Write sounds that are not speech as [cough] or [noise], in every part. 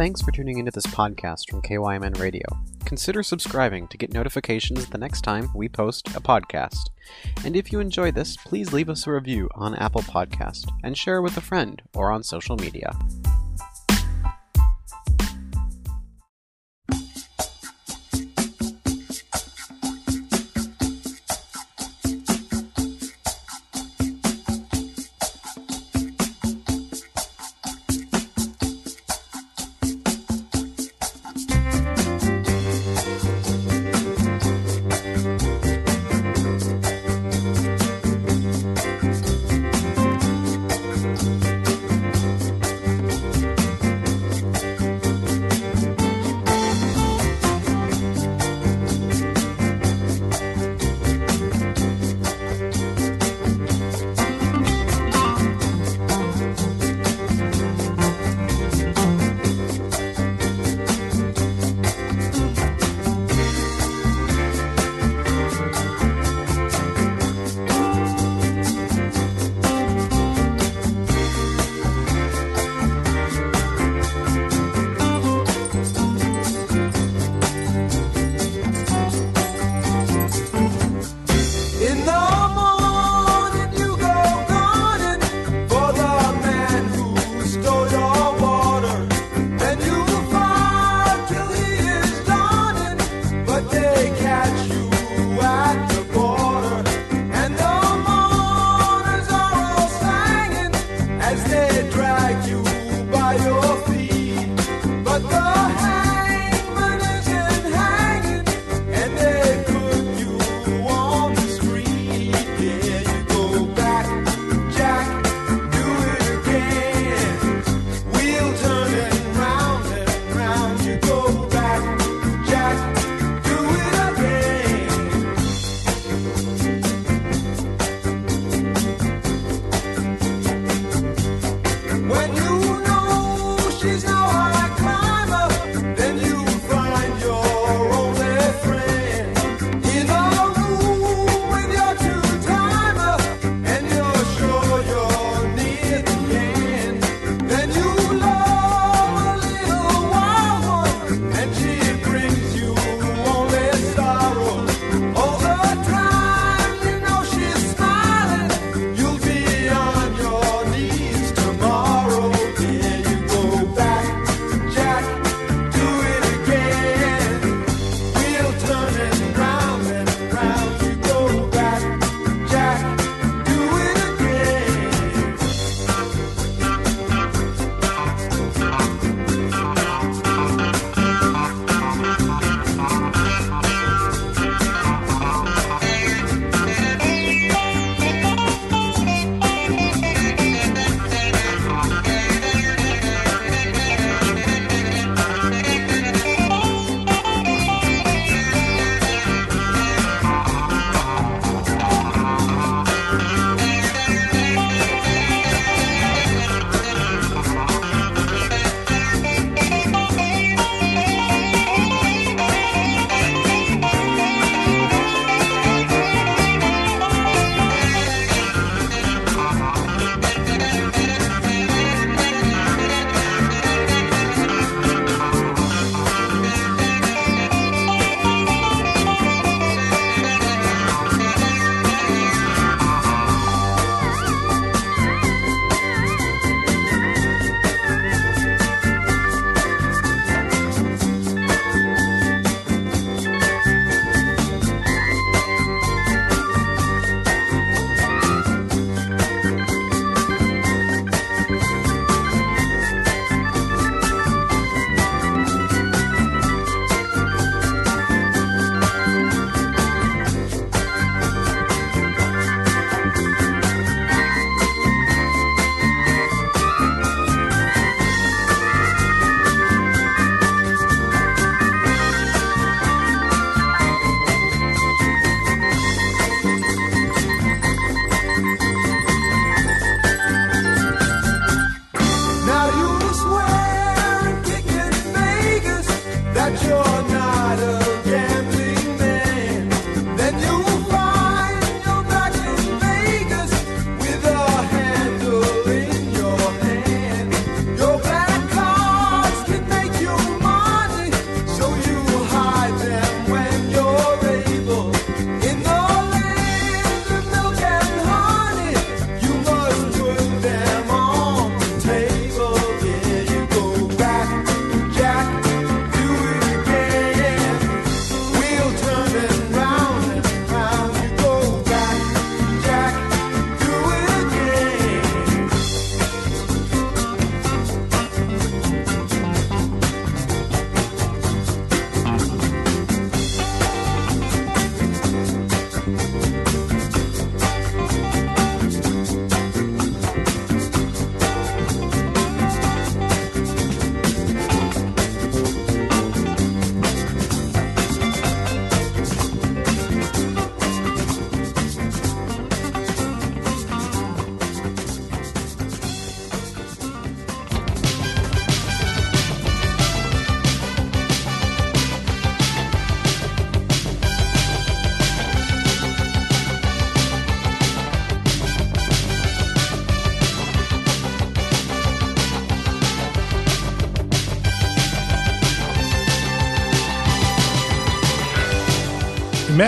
Thanks for tuning into this podcast from KYMN Radio. Consider subscribing to get notifications the next time we post a podcast. And if you enjoy this, please leave us a review on Apple Podcast and share with a friend or on social media.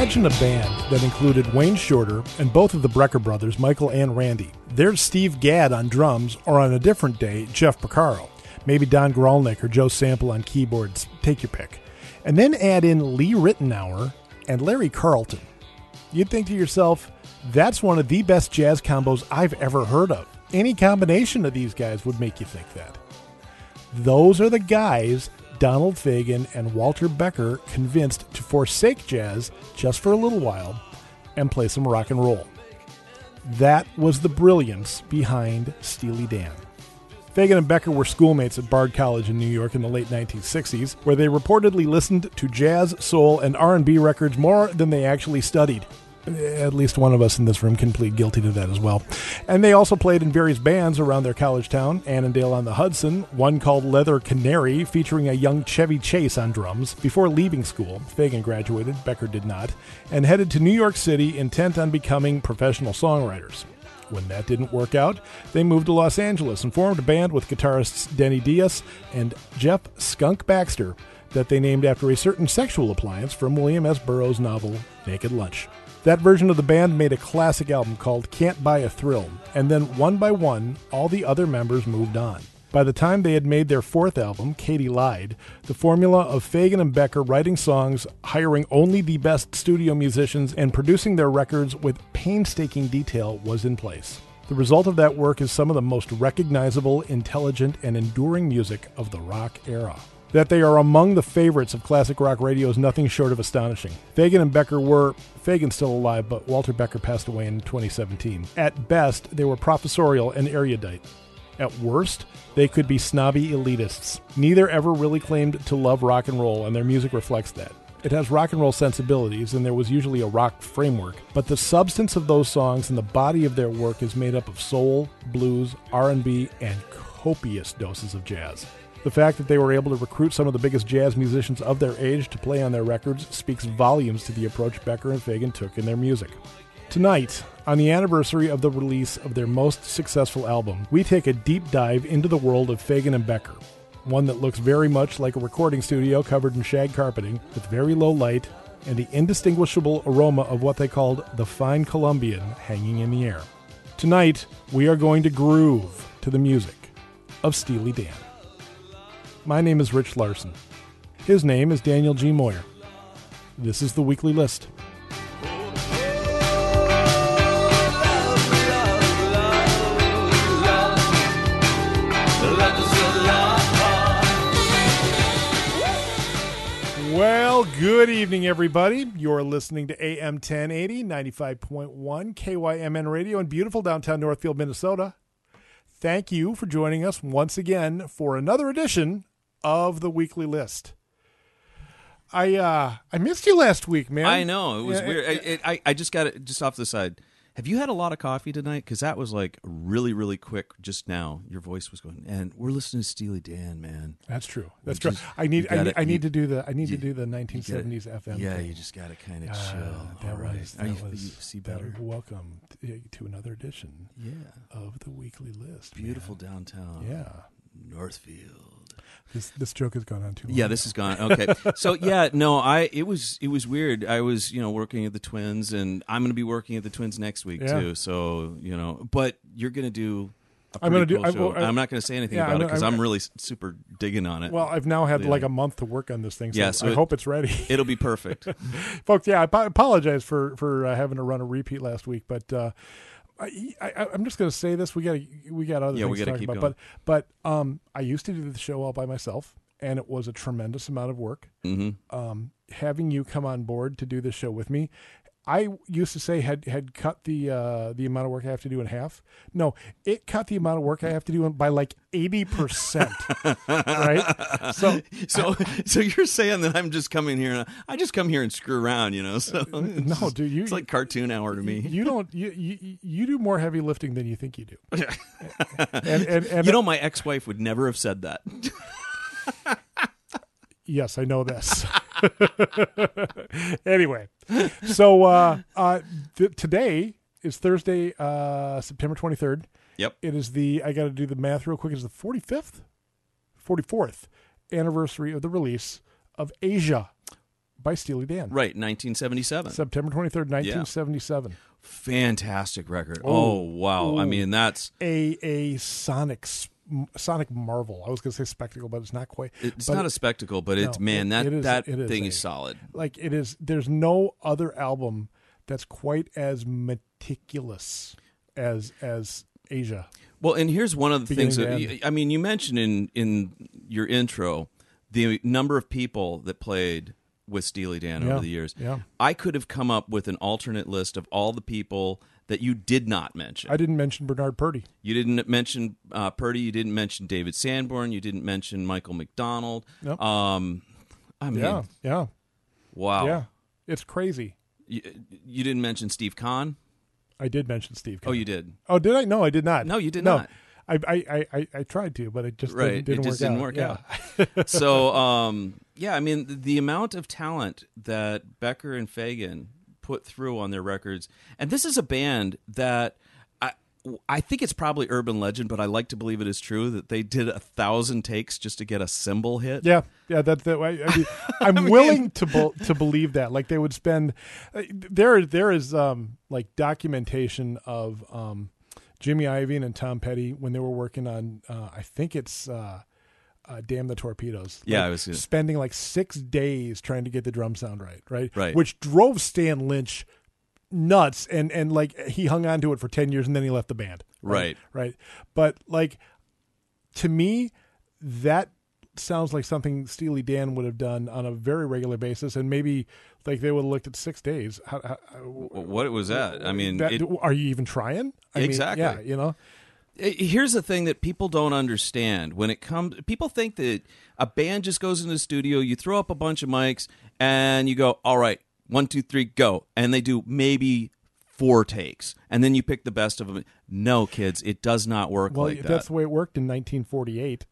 Imagine a band that included Wayne Shorter and both of the Brecker brothers, Michael and Randy. There's Steve Gadd on drums, or on a different day, Jeff Porcaro. Maybe Don Grolnick or Joe Sample on keyboards. Take your pick. And then add in Lee Ritenour and Larry Carlton. You'd think to yourself, that's one of the best jazz combos I've ever heard of. Any combination of these guys would make you think that. Those are the guys Donald Fagen and Walter Becker convinced to forsake jazz just for a little while and play some rock and roll. That was the brilliance behind Steely Dan. Fagen and Becker were schoolmates at Bard College in New York in the late 1960s, where they reportedly listened to jazz, soul, and R&B records more than they actually studied. At least one of us in this room can plead guilty to that as well. And they also played in various bands around their college town, Annandale on the Hudson, one called Leather Canary, featuring a young Chevy Chase on drums. Before leaving school, Fagen graduated, Becker did not, and headed to New York City intent on becoming professional songwriters. When that didn't work out, they moved to Los Angeles and formed a band with guitarists Denny Dias and Jeff Skunk Baxter that they named after a certain sexual appliance from William S. Burroughs' novel Naked Lunch. That version of the band made a classic album called Can't Buy a Thrill, and then one by one, all the other members moved on. By the time they had made their fourth album, Katy Lied, the formula of Fagen and Becker writing songs, hiring only the best studio musicians, and producing their records with painstaking detail was in place. The result of that work is some of the most recognizable, intelligent, and enduring music of the rock era. That they are among the favorites of classic rock radio is nothing short of astonishing. Fagen and Becker were, Fagen's still alive, but Walter Becker passed away in 2017. At best, they were professorial and erudite. At worst, they could be snobby elitists. Neither ever really claimed to love rock and roll, and their music reflects that. It has rock and roll sensibilities, and there was usually a rock framework, but the substance of those songs and the body of their work is made up of soul, blues, R&B, and copious doses of jazz. The fact that they were able to recruit some of the biggest jazz musicians of their age to play on their records speaks volumes to the approach Becker and Fagen took in their music. Tonight, on the anniversary of the release of their most successful album, we take a deep dive into the world of Fagen and Becker, one that looks very much like a recording studio covered in shag carpeting with very low light and the indistinguishable aroma of what they called the fine Colombian hanging in the air. Tonight, we are going to groove to the music of Steely Dan. My name is Rich Larson. His name is Daniel G. Moyer. This is the weekly list. Well, good evening, everybody. You're listening to AM 1080, 95.1 KYMN Radio in beautiful downtown Northfield, Minnesota. Thank you for joining us once again for another edition of the weekly list. I uh I missed you last week, man. I know it was Yeah, weird. it- I, it, I I just got it just off the side. Have you had a lot of coffee tonight? Because that was like really really quick just now. Your voice was going, and we're listening to Steely Dan, man. That's true. That's You true. I need I gotta- need, I need you- to do the I need you- to do the You gotta- 1970s FM. Yeah, thing. you just got to kind of Uh, chill. that All right. was Are you, was you see that- better? welcome to, to another edition Yeah, of the weekly list. man. beautiful downtown. Yeah. Northfield. This this joke has gone on too long. Yeah, this is gone. Okay, so yeah, no, I it was it was weird. I was you know working at the Twins, and I'm going to be working at the Twins next week Yeah. too. So you know, but you're going to do. A I'm gonna pretty do- I- show. well, I- I'm not going to say anything Yeah, about I'm- it because I'm- I'm, really super digging on it. Well, I've now had Yeah. like a month to work on this thing, so, Yeah, so I it- hope it's ready. [laughs] It'll be perfect. [laughs] folks. Yeah, I apologize for for uh, having to run a repeat last week, but uh, I, I, I'm just going to say this: we got we got other Yeah, things to gotta talk keep about. going. But but um, I used to do the show all by myself, and it was a tremendous amount of work. hmm Um, having you come on board to do this show with me. I used to say had had cut the uh, the amount of work I have to do in half. No, it cut the amount of work I have to do by like eighty percent. [laughs] right? So [laughs] So, so you're saying that I'm just coming here and I just come here and screw around, you know? So [laughs] no, just- dude, you it's like cartoon hour to me. you don't you, you you do more heavy lifting than you think you do. and and, and You know, my ex-wife would never have said that. yes, I know this. [laughs] anyway, so uh, uh, th- today is Thursday, uh, September twenty third. Yep. It is the I got to do the math real quick. It's the forty fifth, forty fourth anniversary of the release of Aja by Steely Dan. Right, 1977. September 23rd, 1977. Fantastic record. Oh. Oh, wow. I Oh. mean, that's A a sonic sonic marvel. I was going to say spectacle, but it's not quite. it's But not a spectacle, but it's No, man, that it is- that it is thing a- is solid. like it is there's no other album that's quite as meticulous as as Aja. Well, and here's one of the things that I mean, you mentioned in in your intro the number of people that played with Steely Dan Yeah, over the years. yeah. I could have come up with an alternate list of all the people that you did not mention. I didn't mention Bernard Purdie. you didn't mention uh, Purdie. You didn't mention David Sanborn. You didn't mention Michael McDonald. Nope. Um, I mean, Yeah, yeah, wow. yeah. It's crazy. You, you didn't mention Steve Khan. I did mention Steve. Khan. Oh, you did. Oh, did I? No, I did not. No, you did no. not. I, I, I, I, tried to, but it just Right, didn't, didn't it just work didn't out. work yeah. out. [laughs] so um, yeah, I mean the, the amount of talent that Becker and Fagen put through on their records, and this is a band that I I think it's probably urban legend, but I like to believe it is true that they did a thousand takes just to get a cymbal hit. Yeah, yeah. That, that I, I mean, [laughs] I'm willing to bel to believe that. Like they would spend uh, there. There is um like documentation of um Jimmy Iovine and Tom Petty when they were working on. Uh, I think it's. Uh, uh, Damn the torpedoes! Yeah, Like, I was gonna- spending like six days trying to get the drum sound right, right, Right. Which drove Stan Lynch nuts, and and like he hung on to it for ten years, and then he left the band, Right. right. But like to me, that sounds like something Steely Dan would have done on a very regular basis, and maybe like they would have looked at six days. How, how, What was that? I mean, that- it- are you even trying? I mean, Exactly. yeah, you know. Here's the thing that people don't understand when it comes. People think that a band just goes into the studio, you throw up a bunch of mics, and you go, "All right, one, two, three, go," and they do maybe four takes, and then you pick the best of them. No, kids, it does not work Well, like that. that's the way it worked in 1948.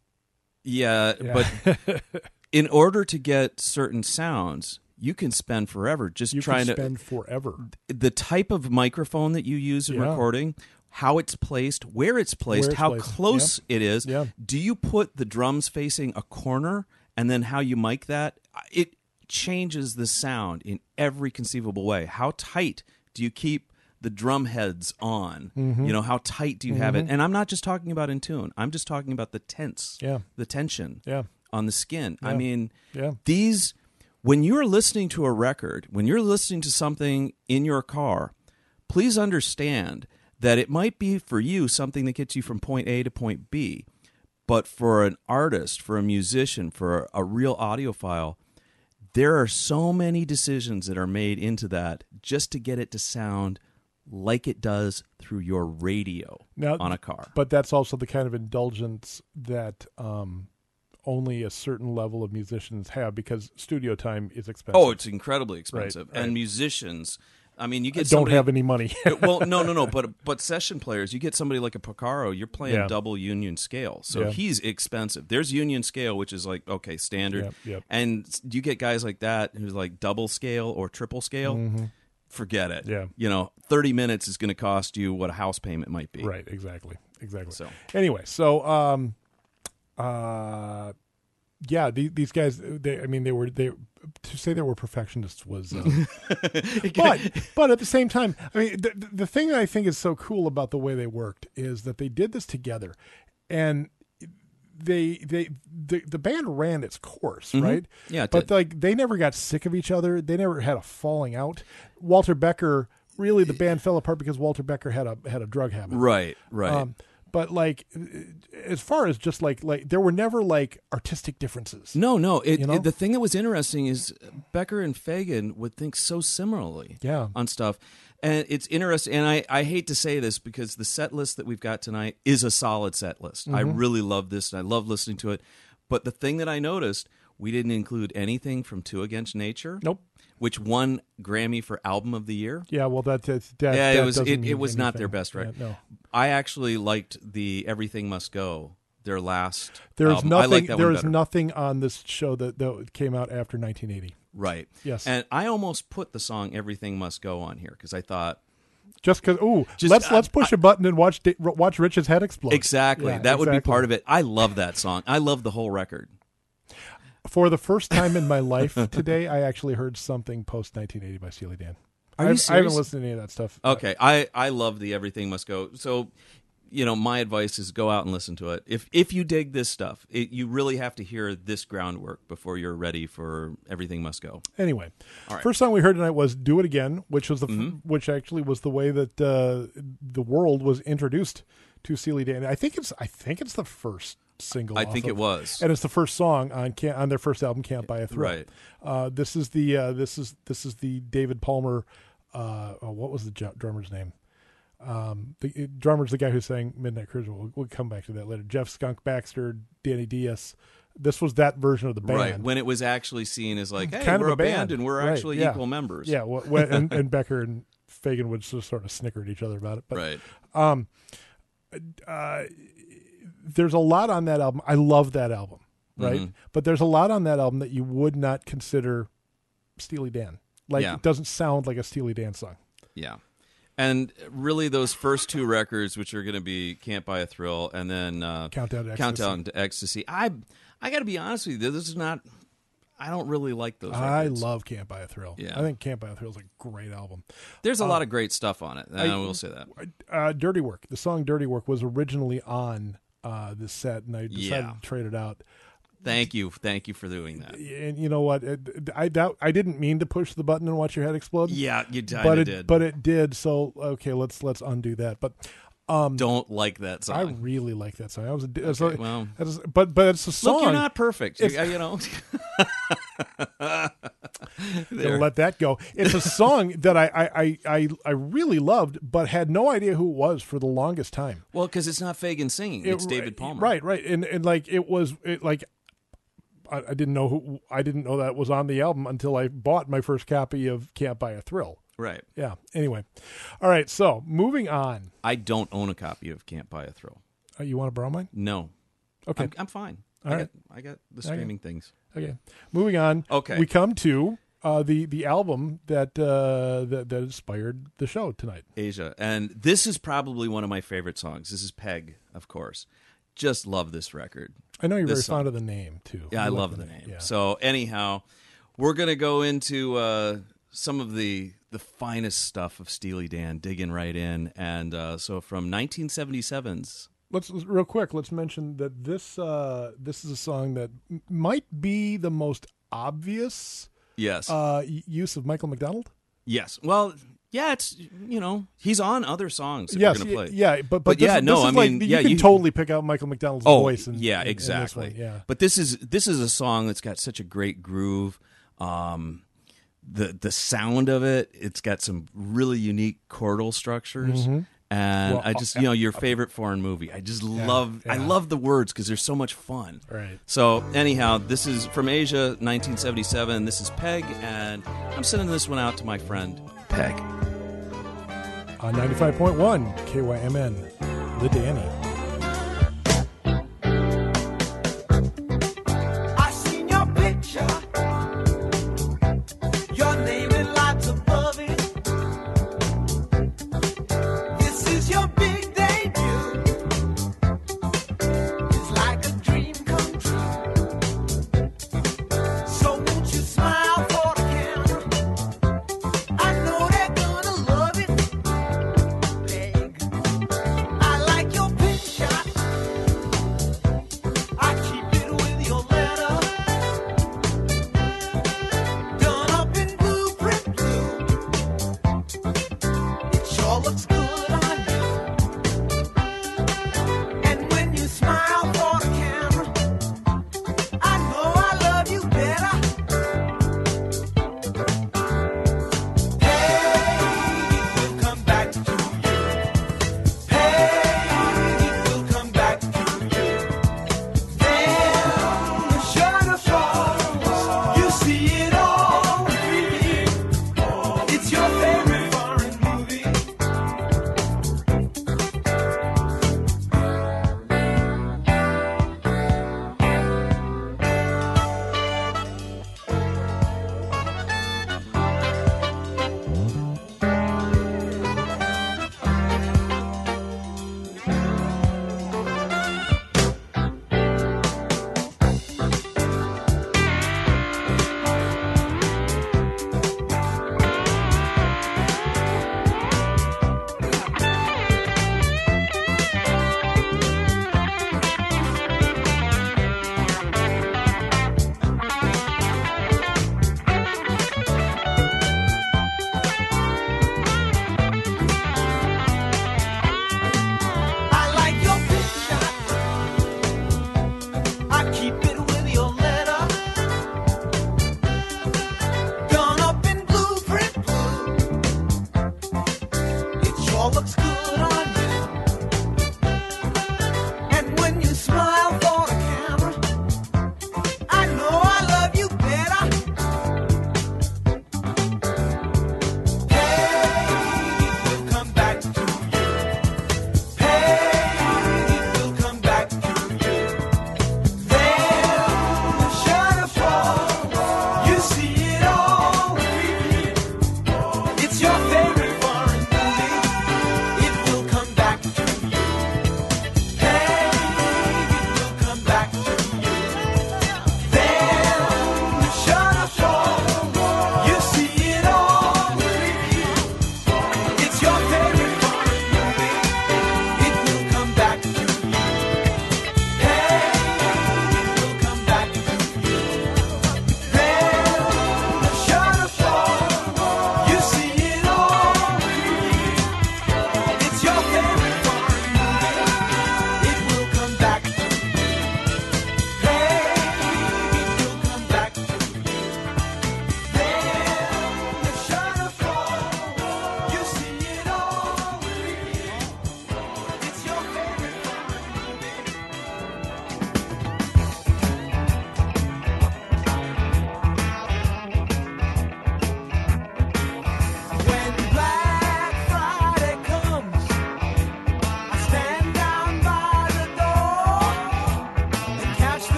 yeah, Yeah. but [laughs] in order to get certain sounds, you can spend forever just You trying can to spend forever. the type of microphone that you use in Yeah. recording, how it's placed, where it's placed, Where it's how placed. close it is. Yeah. Do you put the drums facing a corner and then how you mic that? It changes the sound in every conceivable way. How tight do you keep the drum heads on? Mm-hmm. You know, how tight do you have it? And I'm not just talking about in tune. I'm just talking about the tense, Yeah. the tension Yeah. on the skin. I mean, Yeah. these when you're listening to a record, when you're listening to something in your car, please understand that it might be for you something that gets you from point A to point B, but for an artist, for a musician, for a real audiophile, there are so many decisions that are made into that just to get it to sound like it does through your radio Now- on a car. But that's also the kind of indulgence that um, only a certain level of musicians have because studio time is expensive. Oh, it's incredibly expensive. right. And musicians, I mean, you I get don't somebody, have any money. [laughs] well, no, no, no. [laughs] But but session players, you get somebody like a Porcaro, you're playing Yeah. double union scale, so Yeah. he's expensive. There's union scale, which is like okay, standard, Yep, yep. and you get guys like that who's like double scale or triple scale. Forget it. Mm-hmm. Yeah. you know, thirty minutes is going to cost you what a house payment might be. Right, exactly, exactly. So Anyway, so um, uh, yeah, the, these guys. They, I mean, they were they to say they were perfectionists was, uh, [laughs] but but at the same time, I mean, the, the- thing that I think is so cool about the way they worked is that they did this together, and they they the, the band ran its course, right? Mm-hmm. Yeah, but did. like they never got sick of each other. They never had a falling out. Walter Becker. Really, the band fell apart because Walter Becker had a had a drug habit. right, right. Um, but like, as far as just like like there were never like artistic differences. no, no. It, you know? it- the thing that was interesting is Becker and Fagen would think so similarly. Yeah. on stuff. And it's interesting, and I, I hate to say this because the set list that we've got tonight is a solid set list. I Mm-hmm. really love this, and I love listening to it. But the thing that I noticed, we didn't include anything from Two Against Nature. Nope. Which won Grammy for Album of the Year. Yeah, well, that, that, that yeah, that it was it, it was not their best record. Yeah, no, I actually liked the Everything Must Go, their last. there is nothing. like there is nothing on this show that that came out after 1980. Right. Yes. And I almost put the song Everything Must Go on here because I thought Just because, ooh, Just- let's I- let's push a button and watch watch Rich's head explode. Exactly. Yeah, that would be part of it. I love that song. I love the whole record. For the first time in my [laughs] life today, I actually heard something post 1980 by Steely Dan. Are you I, I haven't listened to any of that stuff. Okay, I I love the Everything Must Go. So, you know, my advice is go out and listen to it. If if you dig this stuff, it, you really have to hear this groundwork before you're ready for Everything Must Go. Anyway, All right. Mm-hmm. first song we heard tonight was "Do It Again," which was the f which actually was the way that uh, the world was introduced to Steely Dan. I think it's I think it's the first single. I think of- it was. and it's the first song on can on their first album, "Can't Buy a Thrill." Right. Uh, this is the uh, this is this is the David Palmer. Uh, oh, what was the drummer's name? Um, the uh, drummer's the guy who sang Midnight Cruiser. We'll, we'll come back to that later. Jeff Skunk Baxter, Danny Dias. This was that version of the band. Right when it was actually seen as like, hey, Kind we're a a band, band. and we're Right, actually yeah. equal members. Yeah, wh- when, and, and Becker and Fagen would just sort of snicker at each other about it. But right. There's a lot on that album. I love that album, right? Mhm. But there's a lot on that album that you would not consider Steely Dan. Like Yeah. it doesn't sound like a Steely Dan song. Yeah. And really, those first two records, which are going to be "Can't Buy a Thrill" and then uh, Countdown to Ecstasy. "Countdown to Ecstasy," I, I got to be honest with you, this is not. I don't really like those. I records. love Can't Buy a Thrill. Yeah. I think Can't Buy a Thrill is a great album. There's a lot of great stuff on it. I, I- will say that. Uh, Dirty Work. The song Dirty Work was originally on uh, this set, and I decided Yeah. to trade it out. Thank you, thank you for doing that. And you know what? I doubt I didn't mean to push the button and watch your head explode. Yeah, you but it did. but it did. So okay, let's let's undo that. But um, don't like that song. I really like that song. I was, a, so- Okay, well. is- but but it's a song. Look, you're not perfect. You, you know. [laughs] [laughs] [laughs] There. let that go. It's a [laughs] song that I, I, I, I, really loved, but had no idea who it was for the longest time. Well, because it's not Fagen singing; it's It- David Palmer. Right, right, and and like it was it, like I, I didn't know who I didn't know that was on the album until I bought my first copy of Can't Buy a Thrill. Right. Yeah. Anyway, all right. So moving on. I don't own a copy of "Can't Buy a Thrill." Uh, you want to borrow mine? No. Okay. I'm, I'm fine. All I right. got I got the streaming things. Okay. Moving on. Okay. We come to uh, the the album that uh, that that inspired the show tonight. Aja. And this is probably one of my favorite songs. This is Peg, of course. Just love this record. I know you're This very song. fond of the name too. Yeah, I You like love the name. Yeah. So anyhow, we're gonna go into uh, some of the the finest stuff of Steely Dan, digging right in. And uh, so from 1977's let's real quick. Let's mention that this uh, this is a song that m- might be the most obvious Yes. uh, use of Michael McDonald. yes. Well, yeah, it's you know, he's on other songs yes, we're gonna y- play. yeah, but but, But this, yeah, no, this is I like, mean, you yeah, can you- totally pick out Michael McDonald's Oh, voice. And, yeah, in- in this exactly. one, yeah, But this is this is a song that's got such a great groove. Um, the the sound of it, it's got some really unique chordal structures. And. Well, I oh, just, you know, your favorite foreign movie. I just love, I love the words because they're so much fun. Right. So, anyhow, this is from Aja, 1977. This is Peg, and I'm sending this one out to my friend Peg. on ninety five point one KYMN, the Danny.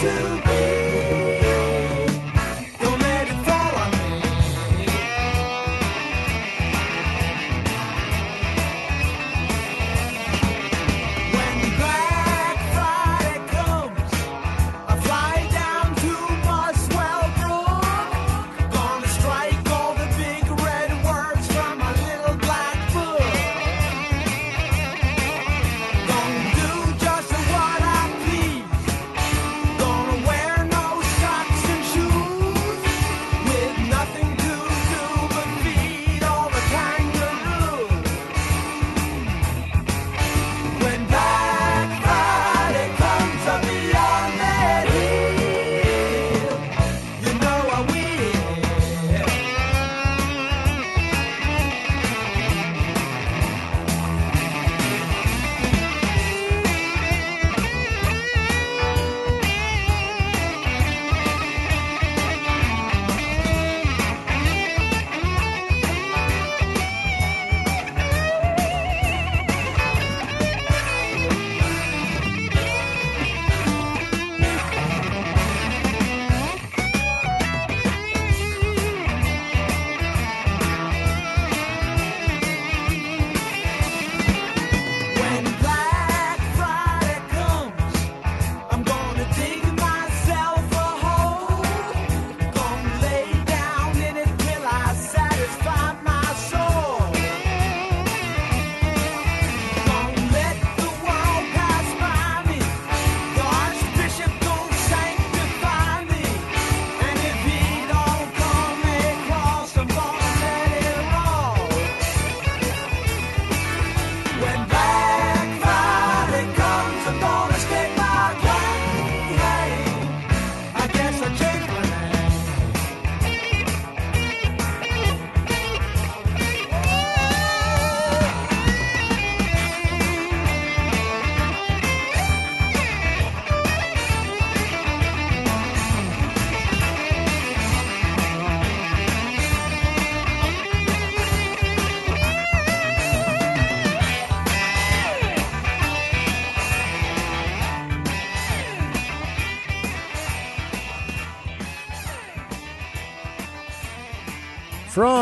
do.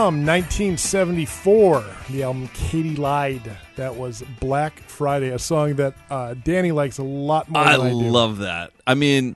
From 1974, the album Katy Lied. That was Black Friday, a song that uh, Danny likes a lot more I than I do. love that. I mean,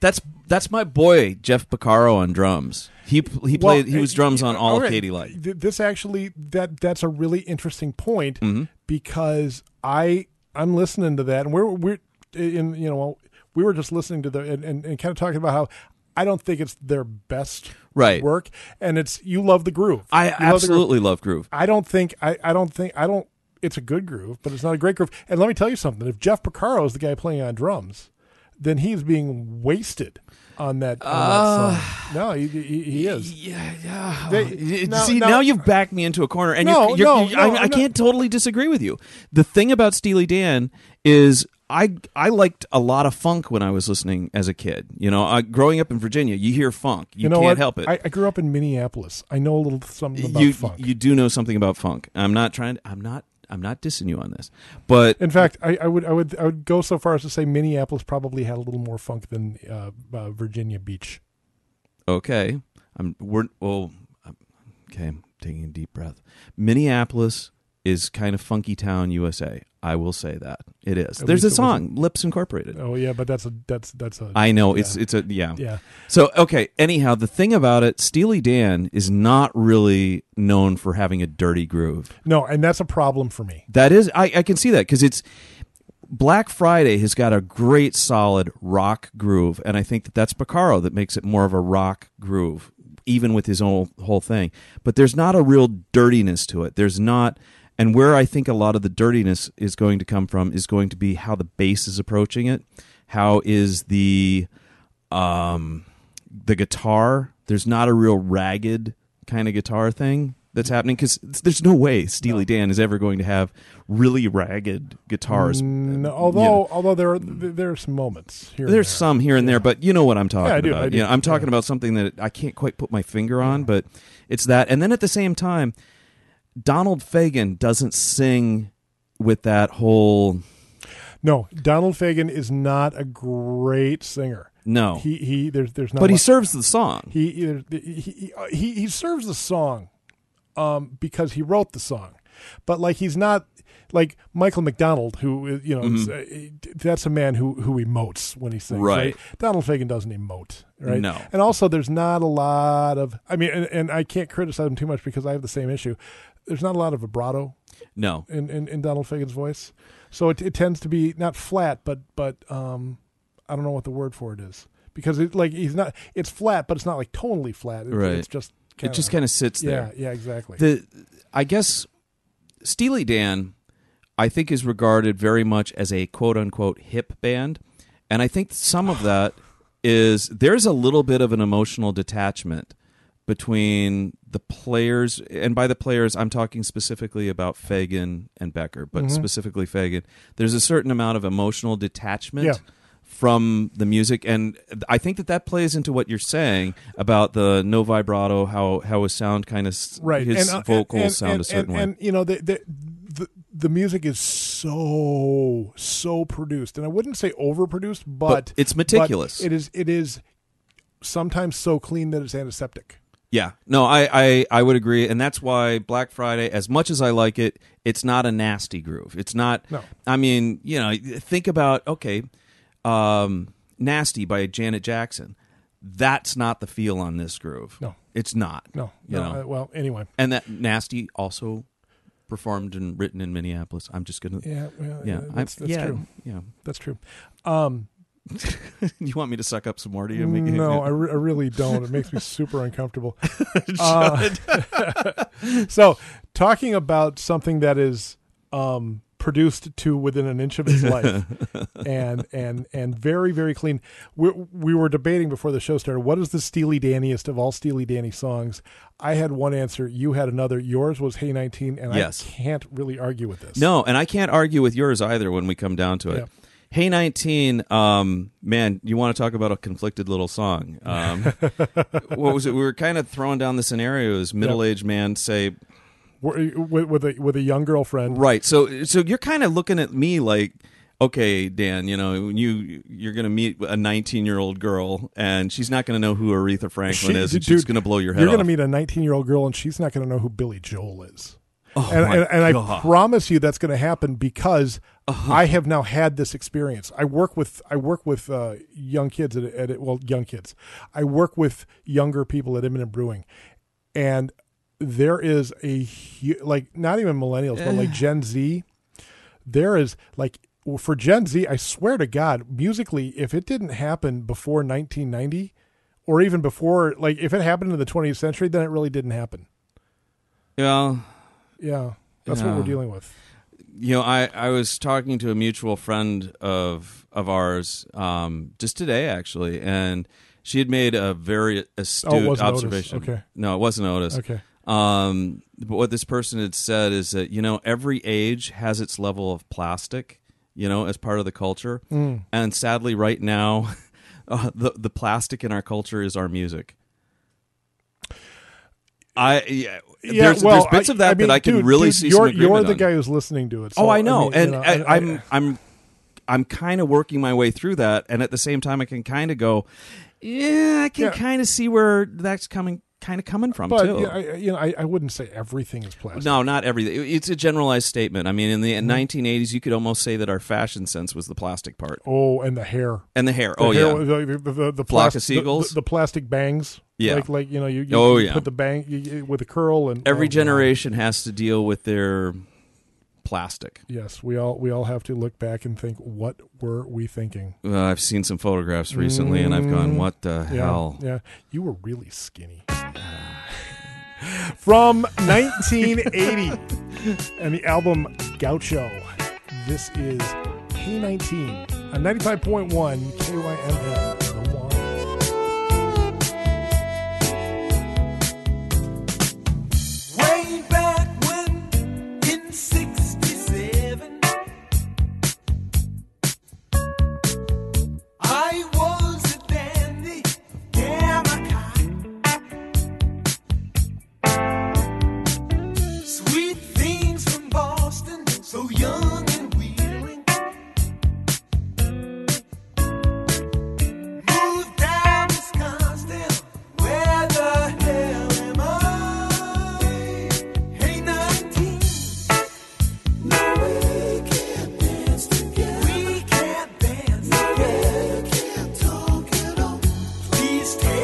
that's that's my boy Jeff Porcaro on drums. He he Well, played he was drums on all okay, of Katy Lied. This actually that that's a really interesting point Mm-hmm. because I I'm listening to that and we're we're in you know we were just listening to the and, and, and kind of talking about how I don't think it's their best Right. work and it's you love the groove. I You love groove. absolutely love groove. I don't think I, I don't think I don't it's a good groove, but it's not a great groove. And let me tell you something, if Jeff Porcaro is the guy playing on drums, then he's being wasted on that, on Uh, that song. No, he, he, he is. Yeah, yeah. They- now- See, now- now, you've backed me into a corner, and No, you're, you're, no, you- no, I, I can't totally disagree with you. The thing about Steely Dan is. I I liked a lot of funk when I was listening as a kid. You know, I, growing up in Virginia, you hear funk, you, You know can't what? help it. I, I grew up in Minneapolis. I know a little something about you funk. you do know something about funk. I'm not trying. To, I'm not. I'm not dissing you on this, but in fact, I, I would I would I would go so far as to say Minneapolis probably had a little more funk than uh, uh, Virginia Beach. okay. I'm we're well. I'm, okay, I'm taking a deep breath. Minneapolis is kind of funky town, USA. I will say that it is. At There's a song, Lipps Incorporated. Oh yeah, but that's a that's that's a I know yeah. it's it's a yeah. yeah. So okay. Anyhow, the thing about it, Steely Dan is not really known for having a dirty groove. No, and that's a problem for me. That is, I, I can see that because it's Black Friday has got a great solid rock groove, and I think that that's Porcaro that makes it more of a rock groove, even with his own whole thing. But there's not a real dirtiness to it. There's not, and where I think a lot of the dirtiness is going to come from is going to be how the bass is approaching it, how is the um the guitar. There's not a real ragged kind of guitar thing that's happening because there's no way Steely Dan is ever going to have really ragged guitars. No, You although know, although there are, there are some moments here. and there's there. some here and there, but you know what I'm talking Yeah, I do, about. I do. You know, I'm talking Yeah. about something that I can't quite put my finger on, but it's that. And then at the same time, Donald Fagen doesn't sing with that whole No, Donald Fagen is not a great singer. no, He he. There's there's not. but he much- serves the song. he either he, he he he serves the song, um, because he wrote the song, but like he's not like Michael McDonald, who you know is, uh, that's a man who who emotes when he sings. Mm-hmm. Right. Donald Fagen doesn't emote. Right. No. And also, there's not a lot of. I mean, and, and I can't criticize him too much because I have the same issue. There's not a lot of vibrato No, in, in, in Donald Fagen's voice. So it, it tends to be not flat, but but um, I don't know what the word for it is because it like he's not. It's flat, but it's not like tonally flat. It, Right. It's just it just kind of sits there. yeah yeah exactly. the I guess Steely Dan, I think, is regarded very much as a quote unquote hip band, and I think some of that is there's a little bit of an emotional detachment between the players, and by the players, I'm talking specifically about Fagen and Becker, but Mm-hmm. specifically Fagen. There's a certain amount of emotional detachment. Yeah. From the music, and I think that that plays into what you're saying about the no vibrato, how how his sound kind of right. his and, uh, vocals and, sound and, a certain way. And you know the, the the the music is so so produced, and I wouldn't say overproduced, but, But it's meticulous. but it is it is sometimes so clean that it's antiseptic. Yeah, no, I, I I would agree, and that's why Black Friday, as much as I like it, it's not a nasty groove. It's not. No. I mean, you know, think about okay, um, "Nasty" by Janet Jackson. That's not the feel on this groove. No. it's not. No, you no. know, uh, well, anyway, and that "Nasty" also performed and written in Minneapolis. I'm just gonna. yeah, well, Yeah, yeah, that's, I'm- that's yeah, true. Yeah. That's true. Um, [laughs] you want me to suck up some more? Do you? Make- no, I, re- I really don't. It makes me super uncomfortable. [laughs] Uh, [laughs] so, talking about something that is um, produced to within an inch of its life, and and and very very clean. We we were debating before the show started. What is the Steely Daniest of all Steely Danny songs? I had one answer. You had another. Yours was Hey 19, and Yes. I can't really argue with this. No, and I can't argue with yours either when we come down to it. Yeah. Hey 19, um, man, you want to talk about a conflicted little song. Um, [laughs] what was it? We were kind of throwing down the scenarios. Middle aged man say, with, with a with a young girlfriend. right. So, so you're kind of looking at me like, okay, Dan, you know, you you're going to meet a 19 year old girl, and she's not going to know who Aretha Franklin She- is, and dude, she's going to blow your head You're off. going to meet a 19 year old girl, and she's not going to know who Billy Joel is. Oh and, and, and I promise you that's going to happen because Uh-huh. I have now had this experience. I work with I work with uh, young kids at, at well young kids. I work with younger people at Imminent Brewing, and there is a hu- like not even millennials but like Gen Z. There is like for Gen Z, I swear to God, musically, if it didn't happen before 1990, or even before, like if it happened in the 20th century, then it really didn't happen. well, Yeah, that's what we're dealing with. you know, I, I was talking to a mutual friend of of ours um, just today, actually, and she had made a very astute Oh, wasn't Otis. observation. Okay. No, it wasn't Otis. Okay. Um, but what this person had said is that you know every age has its level of plastic, you know, as part of the culture, Mm. and sadly, right now, [laughs] uh, the the plastic in our culture is our music. I yeah, Yeah, there's, well, there's bits I- of that I mean, that I can dude, really dude, see You're you're the on. guy who's listening to it. Oh, I know, mean, you and know, I, I- I'm I'm I'm kind of working my way through that, and at the same time, I can kind of go, yeah, I can Yeah. kind of see where that's coming, kind of coming from But too. yeah, I, you know, I, I wouldn't say everything is plastic. no, not everything. It's a generalized statement. I mean, in the Mm-hmm. 1980s, you could almost say that our fashion sense was the plastic part Oh, and the hair. and the hair. The oh hair, yeah, the, the, the, the Flock plas- of seagulls? The, plastic bangs. Yeah. like like you know you, you, Oh, yeah. put the bang you, with a curl and every oh, generation has to deal with their plastic. Yes, we all we all have to look back and think, what were we thinking? Uh, I've seen some photographs recently, and I've gone, "What the Mm. Yeah, hell?" yeah, you were really skinny. From 1980 [laughs] and the album Gaucho. This is Hey 19 on 95.1 KYMN. this.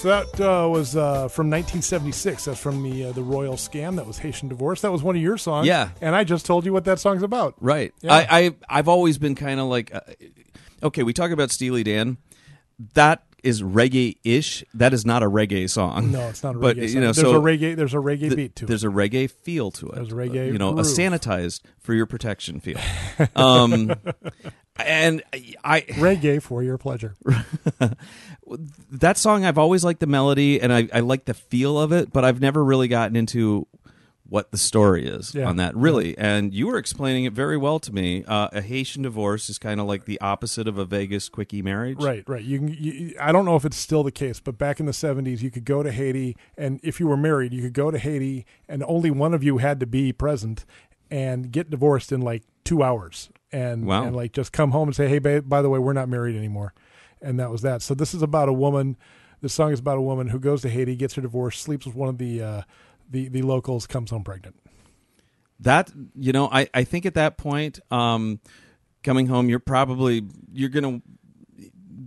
So that uh, was uh, from 1976. That's from the uh, the Royal Scam. That was Haitian Divorce. That was one of your songs. Yeah. And I just told you what that song's about. Right. Yeah. I, I I've always been kind of like, uh, okay, we talk about Steely Dan. That is reggae-ish. That is not a reggae song. No, it's not a [laughs] reggae But song. you know, there's so a reggae. There's a reggae th- beat to it. there's a reggae feel to it. There's a reggae you know, a sanitized for your protection feel. Um, [laughs] and I reggae for your pleasure. [laughs] that song I've always liked the melody and I, I like the feel of it, but I've never really gotten into what the story is Yeah. on that really. And you were explaining it very well to me. Uh, a Haitian divorce is kind of like the opposite of a Vegas quickie marriage. Right, right. You can. You, I don't know if it's still the case, but back in the '70s, you could go to Haiti, and if you were married, you could go to Haiti, and only one of you had to be present, and get divorced in like two hours, and Wow. and like just come home and say, "Hey, babe, by the way, we're not married anymore," and that was that. So this is about a woman. This song is about a woman who goes to Haiti, gets her divorce, sleeps with one of the uh, the the locals, comes home pregnant. That you know, I, I think at that point, um, coming home, you're probably you're gonna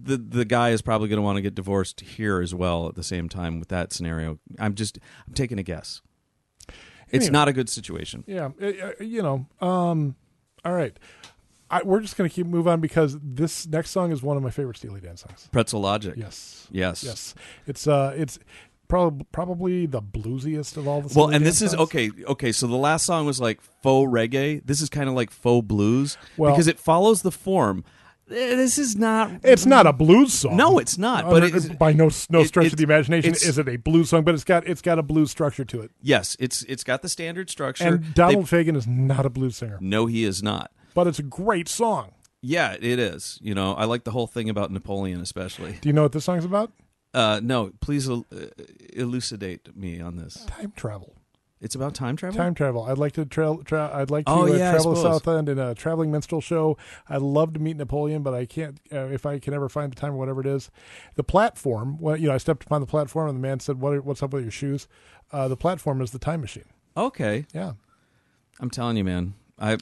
the the guy is probably gonna want to get divorced here as well at the same time with that scenario. I'm just I'm taking a guess. It's Anyway. not a good situation. Yeah, uh, uh, you know. Um, all right, I, we're just gonna keep move on because this next song is one of my favorite Steely Dan songs. Pretzel logic. Yes, Yes. yes. It's uh, it's probably probably the bluesiest of all the. Well, and this is okay. Okay, so the last song was like faux reggae. This is kind of like faux blues Well- because it follows the form. Eh, This is not. It's not a blues song. No, it's not, but Under- it is- by no no it- stretch it's- of the imagination is it a blues song, but it's got it's got a blues structure to it. Yes, it's it's got the standard structure. And Donald They- Fagen is not a blues singer, no, he is not. but it's a great song. Yeah, it is. You know, I like the whole thing about Napoleon, especially. Do you know what this song's about? Uh, no, please el- uh, elucidate me on this. Time travel. It's about time travel. Time travel. I'd like to tra- tra- I'd like to Oh, uh, yeah, travel to. Southland in a traveling minstrel show. I'd love to meet Napoleon, but I can't. Uh, if I can ever find the time or whatever it is, the platform. Well, you know, I stepped upon the platform and the man said, "What? Are, what's up with your shoes?" Uh, the platform is the time machine. Okay, Yeah. I'm telling you, man. I.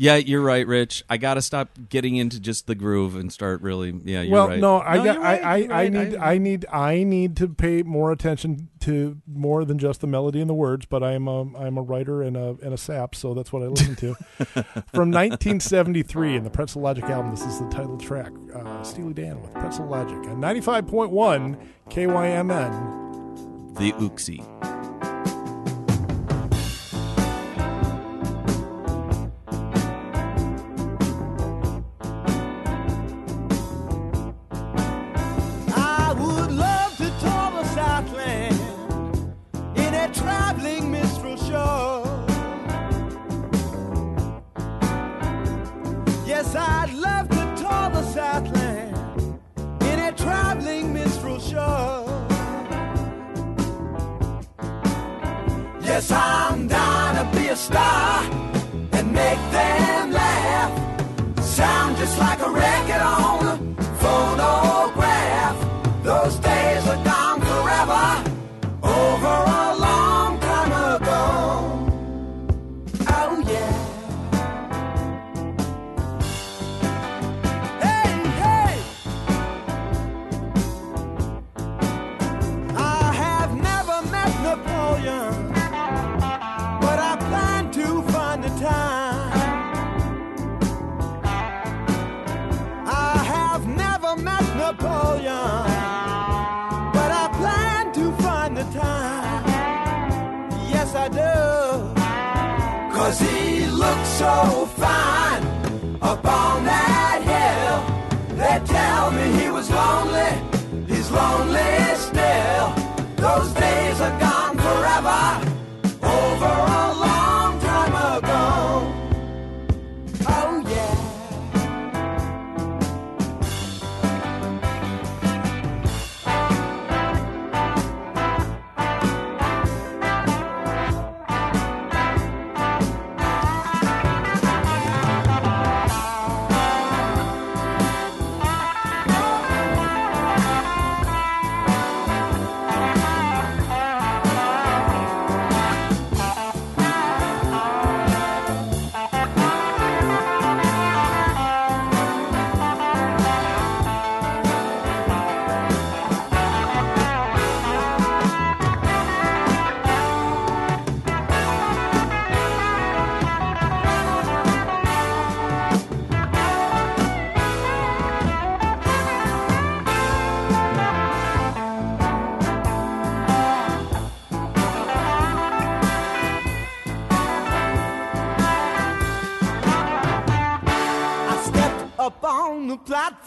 Yeah, you're right, Rich. I got to stop getting into just the groove and start really. Yeah, you're well, right. no, I got. right, I, I, you're I need. I, need. I need to pay more attention to more than just the melody and the words. But I am a. I'm a writer and a and a sap, so that's what I listen to. [laughs] From 1973 in the Pretzel Logic album, this is the title track. Uh, Steely Dan with Pretzel Logic and 95.1 KYMN. the Uxie.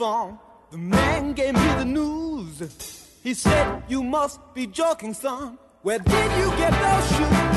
phone. The man gave me the news. He said, You must be joking, son. Where did you get those shoes?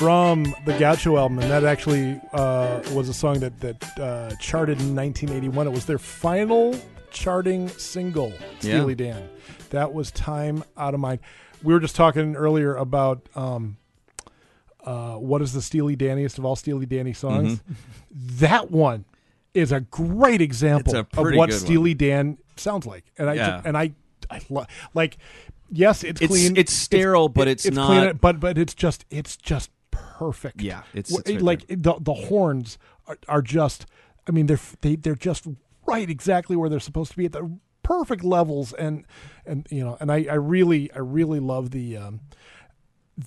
From the Gaucho album, and that actually uh, was a song that that uh, charted in 1981. It was their final charting single, Steely Dan. That was "Time Out of Mind." We were just talking earlier about um, uh, what is the Steely Danniest of all Steely Danny songs. That one is a great example a of what good one. Steely Dan sounds like, and I Yeah. and I, I lo- like. Yes, it's, It's- clean. it's sterile, but it's clean, not- but but it's just it's just perfect. Yeah, it's- it's right like the the horns are, are just. I mean, they're they they're just right exactly where they're supposed to be at the perfect levels, and and you know, and I I really I really love the. Um,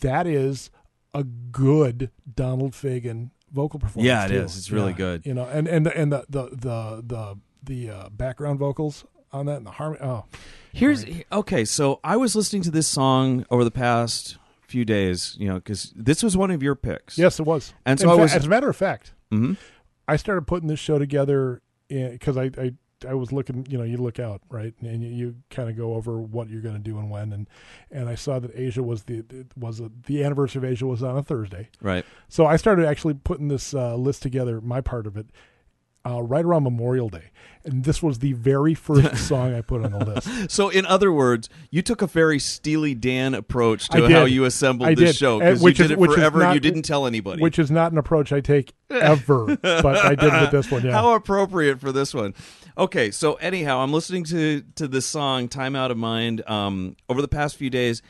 that is a good Donald Fagen vocal performance. Yeah, it too. is. It's really Yeah. good. You know, and and the and the the the the, the uh, background vocals on that and the harmony. Oh, Here's okay. So I was listening to this song over the past few days, you know, because this was one of your picks. yes, it was. And so fa- was- as a matter of fact, Mhm. I started putting this show together because I, I I was looking, you know, you look out right, and you, you kind of go over what you're going to do and when, and and I saw that Aja was the was a, the anniversary of Aja was on a Thursday, Right. so I started actually putting this uh, list together, my part of it, uh, right around Memorial Day, and this was the very first [laughs] song I put on the list. So, in other words, you took a very Steely Dan approach to how you assembled I this did. show because you which did is- it is forever not- you didn't tell anybody. Which is not an approach I take [laughs] ever, but I did with this one. Yeah, How appropriate for this one. Okay, so anyhow, I'm listening to to this song "Time Out of Mind" um, over the past few days,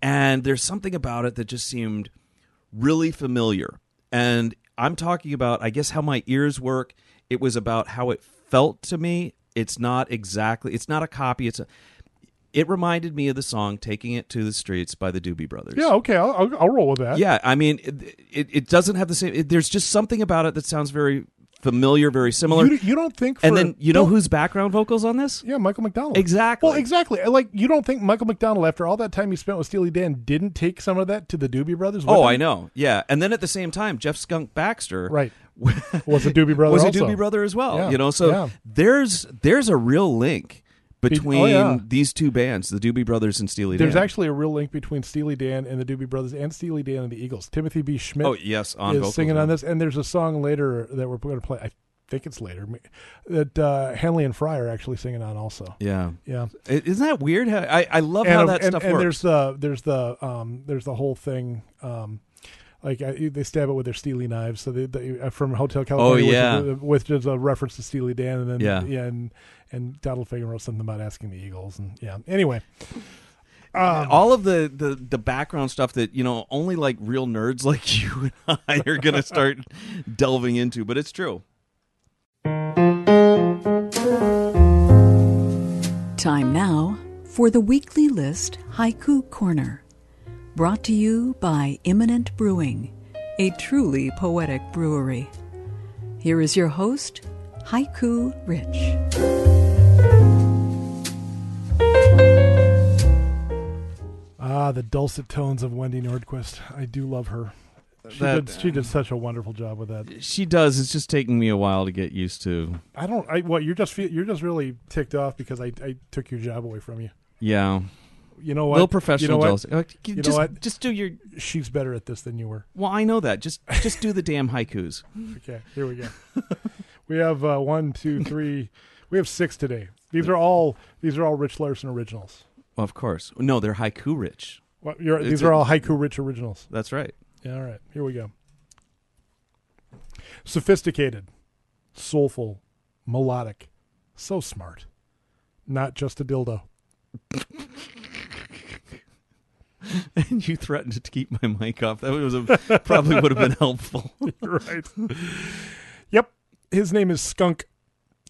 and there's something about it that just seemed really familiar. And I'm talking about, I guess, how my ears work. It was about how it felt to me. It's not exactly. It's not a copy. It's a. It reminded me of the song "Taking It to the Streets" by the Doobie Brothers. yeah, okay, I'll, I'll, I'll roll with that. Yeah, I mean, it, it, it doesn't have the same. It, there's just something about it that sounds very familiar, very similar. you, you don't think, for, and then you know don't- who's background vocals on this? Yeah, Michael McDonald. Exactly. Well, exactly. Like you don't think Michael McDonald, after all that time he spent with Steely Dan, didn't take some of that to the Doobie Brothers? with Oh, him? I know. Yeah, and then at the same time, Jeff Skunk Baxter, Right. Was a Doobie brother was a also. Doobie brother as well. Yeah, You know, so yeah. there's there's a real link between oh, yeah. these two bands, the Doobie Brothers and Steely Dan. There's actually a real link between Steely Dan and the Doobie Brothers and Steely Dan and the Eagles. Timothy B. Schmit oh yes, on is singing on this, and there's a song later that we're going to play. I think it's later that uh, Henley and Frey are actually singing on also. Yeah, Yeah. Isn't that weird? How, I I love and, how that and, stuff and works. there's the there's the um there's the whole thing um like uh, they stab it with their Steely knives. So they, they uh, from Hotel California, Oh, yeah. which, is, which is a reference to Steely Dan, and then Yeah. and and Donald Fagen wrote something about asking the Eagles, and yeah. Anyway, um, all of the, the the background stuff that you know only like real nerds [laughs] like you and I are gonna start delving into, but it's true. Time now for the weekly list Haiku Corner. Brought to you by Imminent Brewing, a truly poetic brewery. Here is your host, Haiku Rich. ah, the dulcet tones of Wendy Nordquist. I do love her. She That- did she did such a wonderful job with that. She does. It's just taking me a while to get used to. I don't. I what you're just fe- you're just really ticked off because I I took your job away from you. Yeah, You know what? little professional You know what? jealousy. You know just, what? just do your. She's better at this than you were. Well, I know that. Just [laughs] just do the damn haikus. Okay, here we go. [laughs] we have uh, one, two, three. We have six today. These are all these are all Rich Larson originals. Of course. No, they're haiku rich. What, you're, It's these are all haiku Rich originals. That's right. Yeah, all right, here we go. Sophisticated, soulful, melodic, so smart. Not just a dildo. [laughs] [laughs] And you threatened to keep my mic off. That was a, probably would have been helpful. [laughs] Right. yep. His name is Skunk.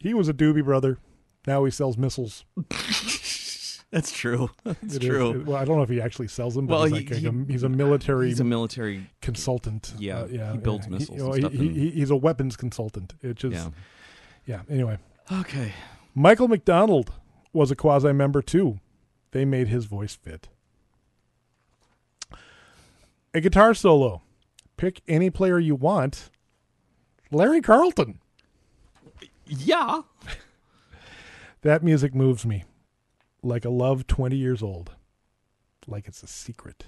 He was a doobie brother. Now he sells missiles. [laughs] That's true. That's It true. well, I don't know if he actually sells them, but Well, he's, like, he- a, he's a military He's a military. consultant. Yeah, Uh, yeah. he builds yeah. missiles you know, and stuff he, and- he, he's a weapons consultant. It just, Yeah. yeah. Anyway, Okay. Michael McDonald was a quasi member too. They made his voice fit. A guitar solo, pick any player you want. Larry Carlton. Yeah. That music moves me like a love 20 years old, like it's a secret.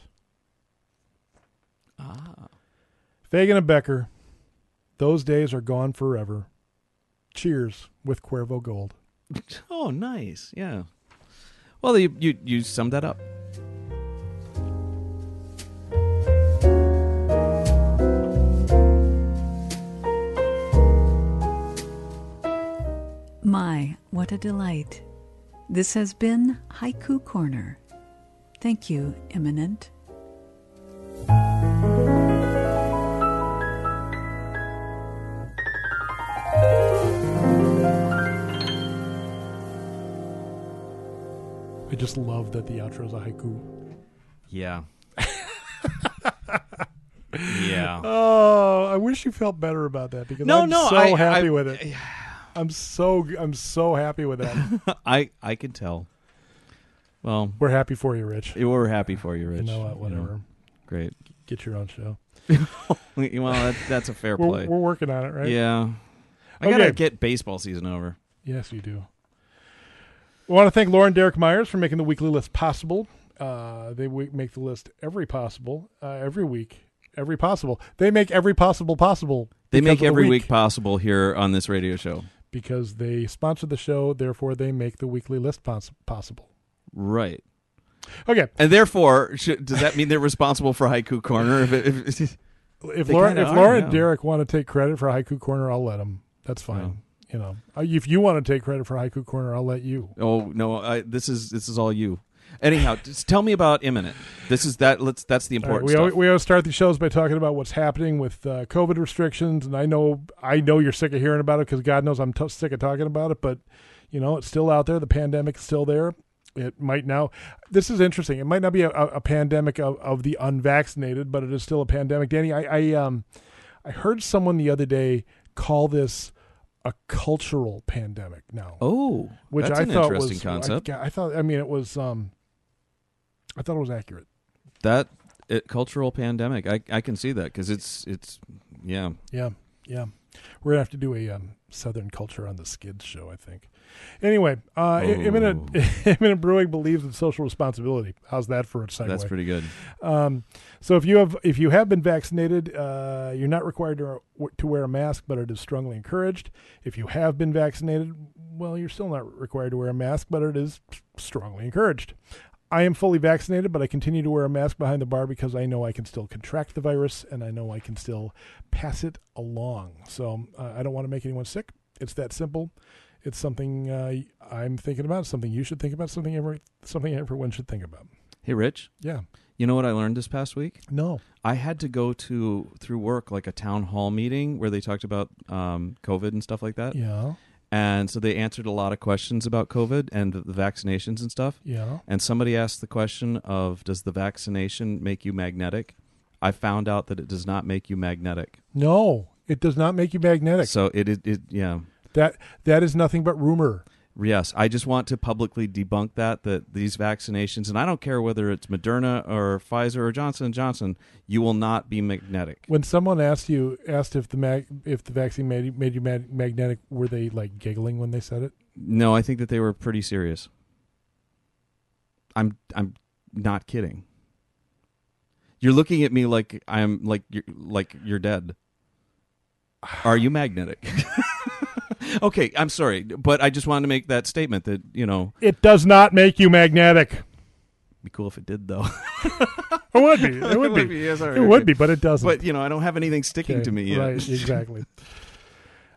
Ah. Fagen and Becker, those days are gone forever. Cheers with Cuervo Gold. [laughs] Oh, nice. Yeah. Well, you you, you summed that up. My, what a delight. This has been Haiku Corner. Thank you, Imminent. I just love that the outro is a haiku. Yeah. [laughs] yeah. Oh, I wish you felt better about that because No, I'm no, so I- happy I- with it. I'm so I'm so happy with that. [laughs] I I can tell. Well, We're happy for you, Rich. we're happy for you, You Rich. know what? You Whatever. great. Get your own show. [laughs] Well, that, that's a fair We're, play. we're working on it, right? Yeah. I Okay. gotta get baseball season over. Yes, you do. We want to thank Lauren Derek Myers for making the weekly list possible. Uh, they make the list every possible, uh, every week, every possible. They make every possible possible. They make the every week possible here on this radio show. Because they sponsor the show. Therefore, they make the weekly list poss- possible. Right. Okay, And therefore, should, does that mean they're responsible for Haiku Corner? If, it, if, if They Laura, if are, Laura and yeah. Derek want to take credit for Haiku Corner, I'll let them. That's fine. You know, Uh, if you want to take credit for Haiku Corner, I'll let you. oh no, I, this is this is all you. Anyhow, [laughs] just tell me about imminent. This is that. Let's. That's the All right, important we, stuff. always, we always start the shows by talking about what's happening with uh, COVID restrictions, and I know I know you're sick of hearing about it because God knows I'm t- sick of talking about it. But you know, it's still out there. The pandemic's still there. It might now. This is interesting. It might not be a, a, pandemic of, of the unvaccinated, but it is still a pandemic. Danny, I, I um, I heard someone the other day call this a cultural pandemic now, oh, which that's I an thought interesting was concept. I, I thought. I mean, it was. Um, I thought it was accurate. that it, cultural pandemic. I I can see that because it's it's yeah. Yeah, yeah. We're gonna have to do a um, Southern culture on the Skids show, I think. Anyway, uh, Oh. [laughs] imminent imminent brewing believes in social responsibility. How's that for a segue? That's pretty good. Um, so if you have if you have been vaccinated, uh, you're not required to to wear a mask, but it is strongly encouraged. If you have been vaccinated, well, you're still not required to wear a mask, but it is strongly encouraged. I am fully vaccinated, but I continue to wear a mask behind the bar because I know I can still contract the virus and I know I can still pass it along. So uh, I don't want to make anyone sick. It's that simple. It's something uh, I'm thinking about. Something you should think about. Something every something everyone should think about. Hey, Rich. Yeah. You know what I learned this past week? No. I had to go to through work like a town hall meeting where they talked about um, COVID and stuff like that. Yeah. And so they answered a lot of questions about COVID and the vaccinations and stuff. Yeah. And somebody asked the question of does the vaccination make you magnetic? I found out that it does not make you magnetic. No, it does not make you magnetic. So it, it, it yeah. that that is nothing but rumor. Yes, I just want to publicly debunk that that these vaccinations, and I don't care whether it's Moderna or Pfizer or Johnson and Johnson, you will not be magnetic. When someone asked you asked if the mag, if the vaccine made you, made you mag, magnetic, were they like giggling when they said it? No, I think that they were pretty serious. I'm I'm not kidding. You're looking at me like I'm like you're like you're dead. Are you magnetic? [laughs] [laughs] okay, I'm sorry, but I just wanted to make that statement that you know It does not make you magnetic. be cool if it did though. It would be. [laughs] It would be. yes, all right, It would be, but it doesn't. But you know, I don't have anything sticking Okay, to me yet. Right, [laughs] exactly.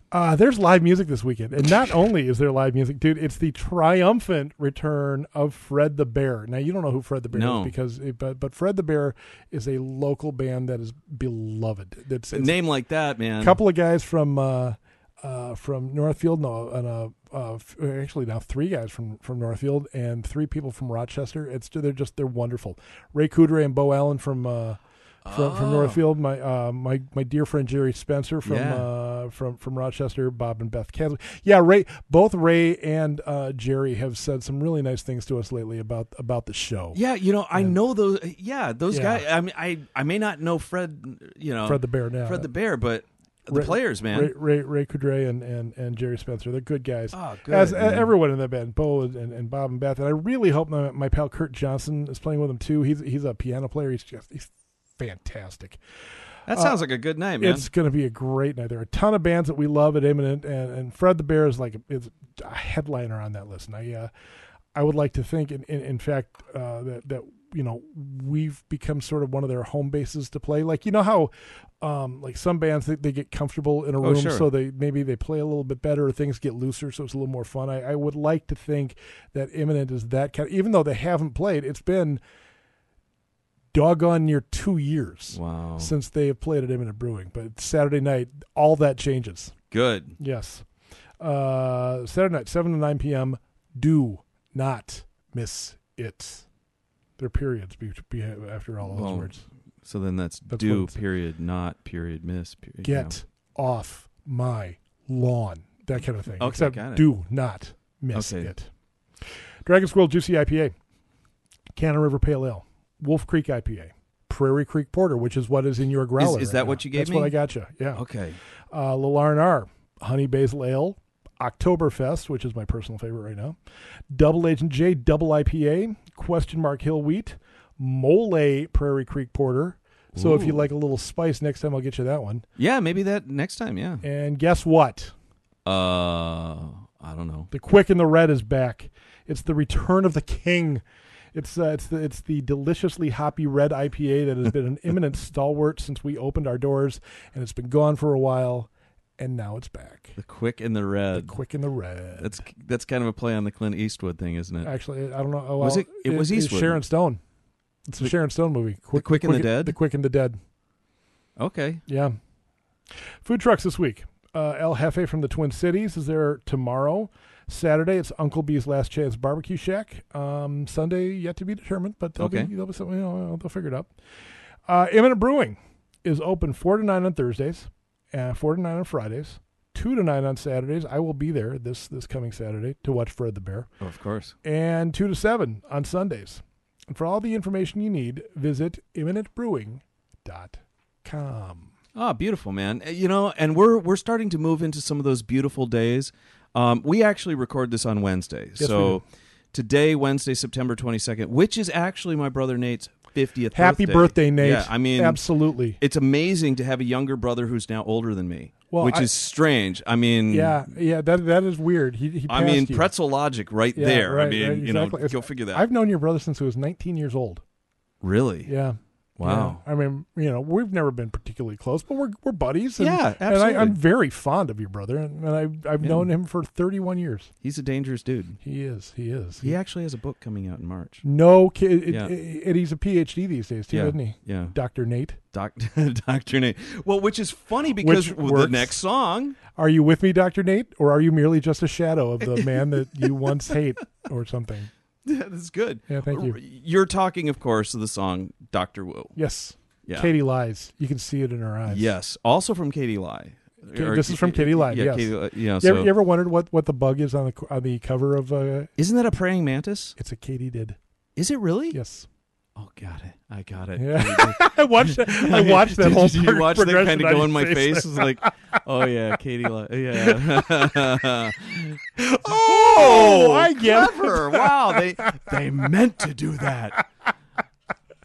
Uh, there's live music this weekend, and not [laughs] only is there live music, dude, it's the triumphant return of Fred the Bear. Now you don't know who Fred the Bear No. is because, it, but but Fred the Bear is a local band that is beloved. That's A it's name like that, man. a couple of guys from uh, uh, from Northfield, no, and uh, uh, actually now three guys from from Northfield and three people from Rochester. It's they're just they're wonderful. Ray Coudray and Bo Allen from. Uh, from, from Oh. Northfield, my uh, my my dear friend Jerry Spencer from Yeah. uh, from from Rochester, Bob and Beth Kansley. Yeah, Ray. Both Ray and uh, Jerry have said some really nice things to us lately about about the show. Yeah, you know, I know those. Yeah, those Yeah. guys. I mean, I I may not know Fred. You know, Fred the Bear now. Fred the Bear, but the Ray- players, man. Ray Ray, Ray Coudray and, and, and Jerry Spencer, they're good guys. Oh, good, As man. everyone in that band, Bo and, and Bob and Beth, and I really hope my, my pal Kurt Johnson is playing with them too. He's he's a piano player. He's just he's fantastic. that sounds like a good night, man. It's going to be a great night. There are a ton of bands that we love at Imminent, and, and Fred the Bear is like is a headliner on that list. And I, uh, I would like to think, in, in, in fact, uh, that that you know we've become sort of one of their home bases to play. Like you know how, um, like some bands they, they get comfortable in a Oh, room, sure. so they maybe they play a little bit better, or things get looser, so it's a little more fun. I, I would like to think that Imminent is that kind. even though they haven't played, it's been doggone near two years wow, since they have played at Imminent Brewing. But Saturday night, all that changes. good. Yes. Uh, Saturday night, 7 to 9 p.m. Do not miss it. There are periods be, be after all of those Well, words. So then that's, That's do period, not period, miss. Period, Get off my lawn. That kind of thing. Okay, Except do not miss Okay. it. Dragon Squirrel Juicy IPA. Cannon River Pale Ale. Wolf Creek IPA. Prairie Creek Porter, which is what is in your growler. is right that what you gave That's me? what I got you. Yeah. Yeah. Okay. uh, Lalarnar, Honey Basil Ale, Oktoberfest, which is my personal favorite right now, Double Agent J Double IPA, Question Mark Hill Wheat, Mole Prairie Creek Porter. So if you like a little spice, next time I'll get you that one. Yeah, maybe that next time. Yeah. And guess what? Uh, I don't know. The Quick and the Red is back. It's the return of the king. It's uh, it's the it's the deliciously hoppy red IPA that has been an [laughs] imminent stalwart since we opened our doors, and it's been gone for a while, and now it's back. The quick and the red. The. Quick and the Red. That's that's kind of a play on the Clint Eastwood thing, isn't it? Actually, I don't know. Oh, Was well, it- it was Eastwood. Sharon Stone. It's a The- Sharon Stone movie. Quick, Quick and the Dead? The Quick and the Dead. Okay. Yeah. Food trucks this week. Uh, El Jefe from the Twin Cities is there tomorrow. Saturday, it's Uncle B's Last Chance Barbecue Shack. Um, Sunday, yet to be determined, but they'll Okay. be, they'll be something, you know, they'll figure it out. Uh, Imminent Brewing is open 4 to 9 on Thursdays, uh, 4 to 9 on Fridays, 2 to 9 on Saturdays. I will be there this, this coming Saturday to watch Fred the Bear. of course. and 2 to 7 on Sundays. And for all the information you need, visit imminentbrewing.com. Oh, beautiful, man. Uh, You know, and we're we're starting to move into some of those beautiful days. Um, we actually record this on Wednesday. Yes, so today, Wednesday, September 22nd, which is actually my brother Nate's 50th Happy birthday. birthday, Nate. Yeah, I mean, absolutely. it's amazing to have a younger brother who's now older than me, Well, which I- is strange. I mean, Yeah, yeah, that that is weird. He, he I mean, you. pretzel logic right Yeah, there. right, I mean, right, you know, exactly. go figure that. I've known your brother since he was 19 years old. really? Yeah. Wow. Yeah. I mean, you know, we've never been particularly close, but we're we're buddies. And, Yeah, And absolutely. I, I'm very fond of your brother, and, and I've I've Yeah. known him for 31 years. He's a dangerous dude. He is. He is. He actually has a book coming out in March. no kid. Yeah. and he's a PhD these days too, Yeah. isn't he? Yeah. Doctor Nate. Doc, [laughs] Dr. Nate. Well, which is funny because the next song, Are you with me, Doctor Nate, or are you merely just a shadow of the [laughs] man that you once hate, or something? [laughs] that's good. Yeah, thank you. You're talking, of course, of the song Doctor Wu. Yes. Yeah. Katy lies. You can see it in her eyes. Yes. Also from Katy Lied. Ka- this is from Katy Lied, Yeah. yes. Katie yeah. You, So ever, you ever wondered what, what the bug is on the on the cover of? Uh, isn't that a praying mantis? it's a katydid. Is it really? Yes. Oh, got it. I got it. Yeah. [laughs] I watched. that- I [laughs] watched that Did whole. you pro- watch that kind of go in my face? It's like, [laughs] oh yeah, Katie. Yeah. Oh, oh, I get it. clever. Wow, they they meant to do that.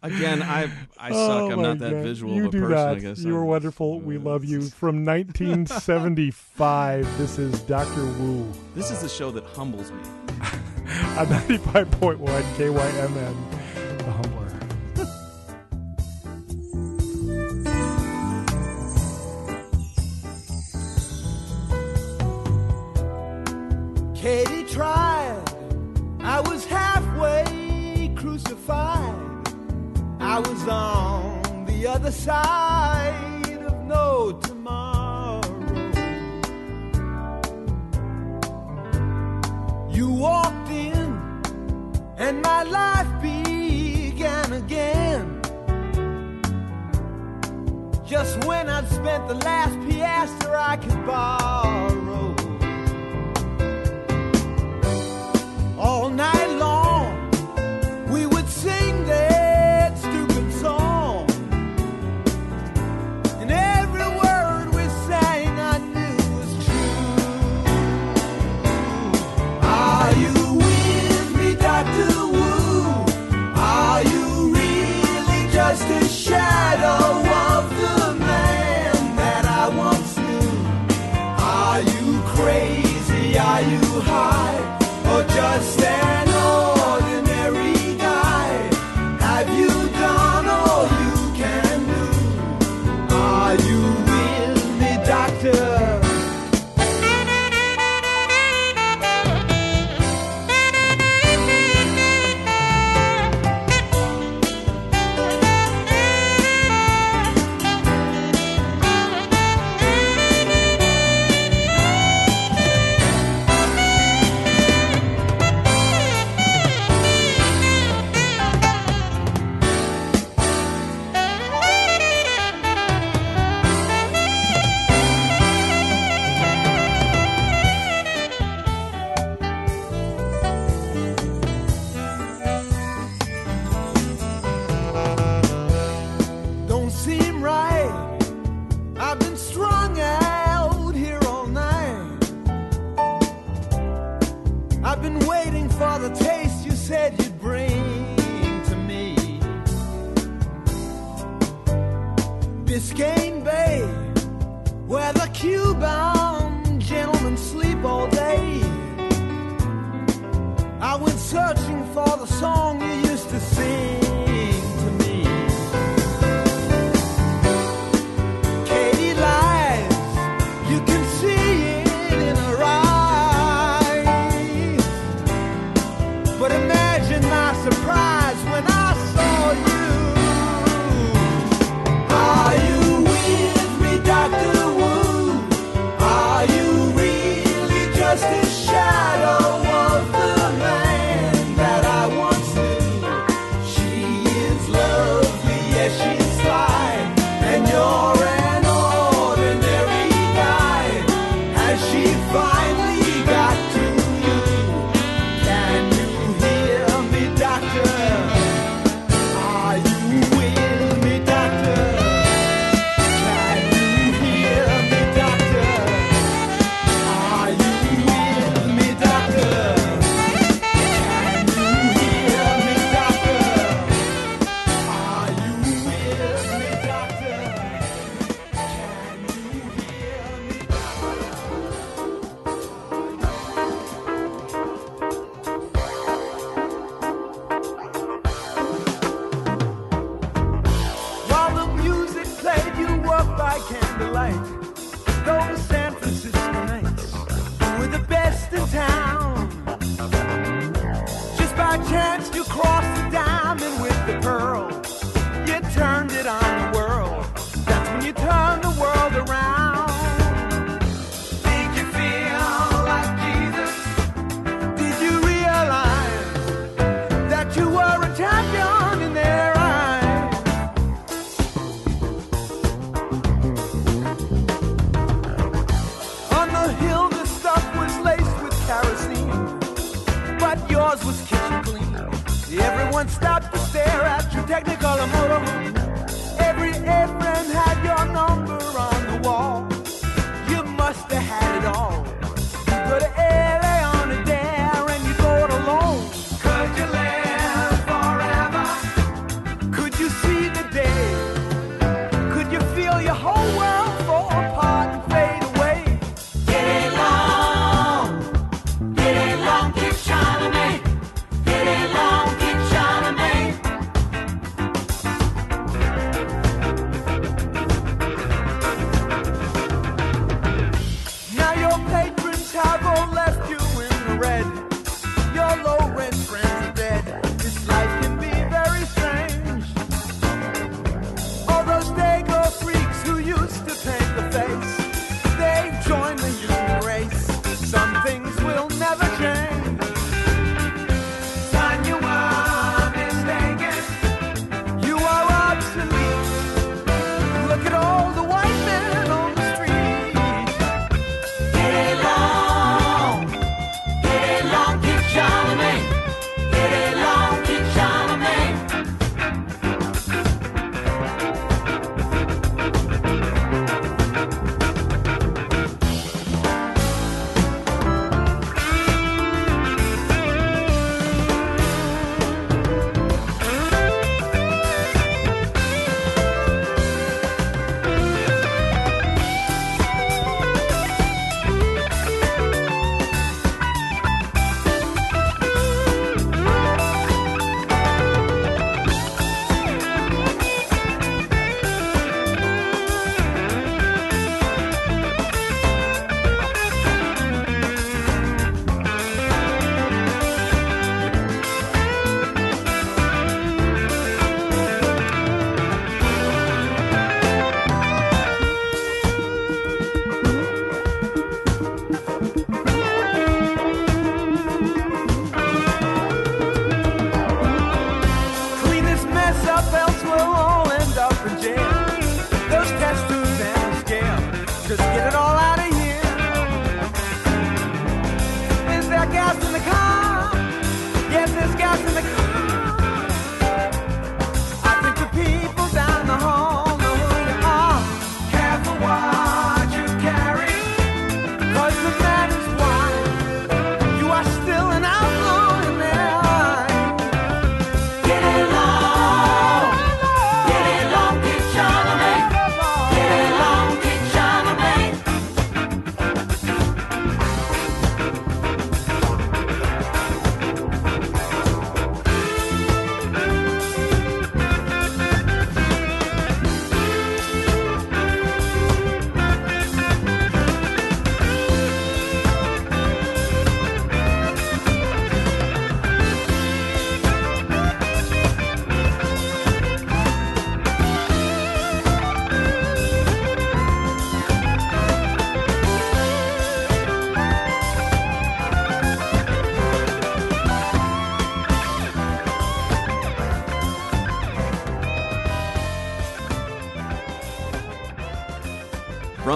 Again, I I oh suck. Oh, I'm not that God. visual You of a do person. not. I guess You were wonderful. We uh, love you. From 1975, this is Doctor Wu This is the show that humbles me. on 95.1 KYMN, the Humbler. I was on the other side of no tomorrow. You walked in, and my life began again. Just when I'd spent the last piastre I could borrow.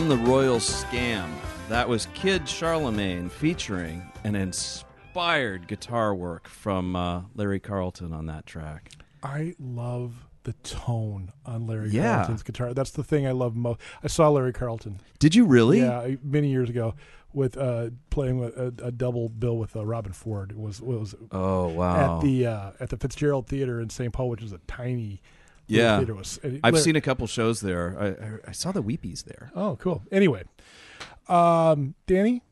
The Royal Scam, that was Kid Charlemagne featuring an inspired guitar work from uh, Larry Carlton on that track. I love the tone on Larry Yeah. Carlton's guitar. That's the thing I love most. I saw Larry Carlton, Did you really? yeah, many years ago, with uh, playing with a, a double bill with uh, Robben Ford. It was it was Oh wow! at the uh, at the Fitzgerald Theater in St. Paul, which is a tiny yeah, was, I've seen a couple shows there. I, I, I saw the Weepies there. Oh, cool. Anyway, um, Danny,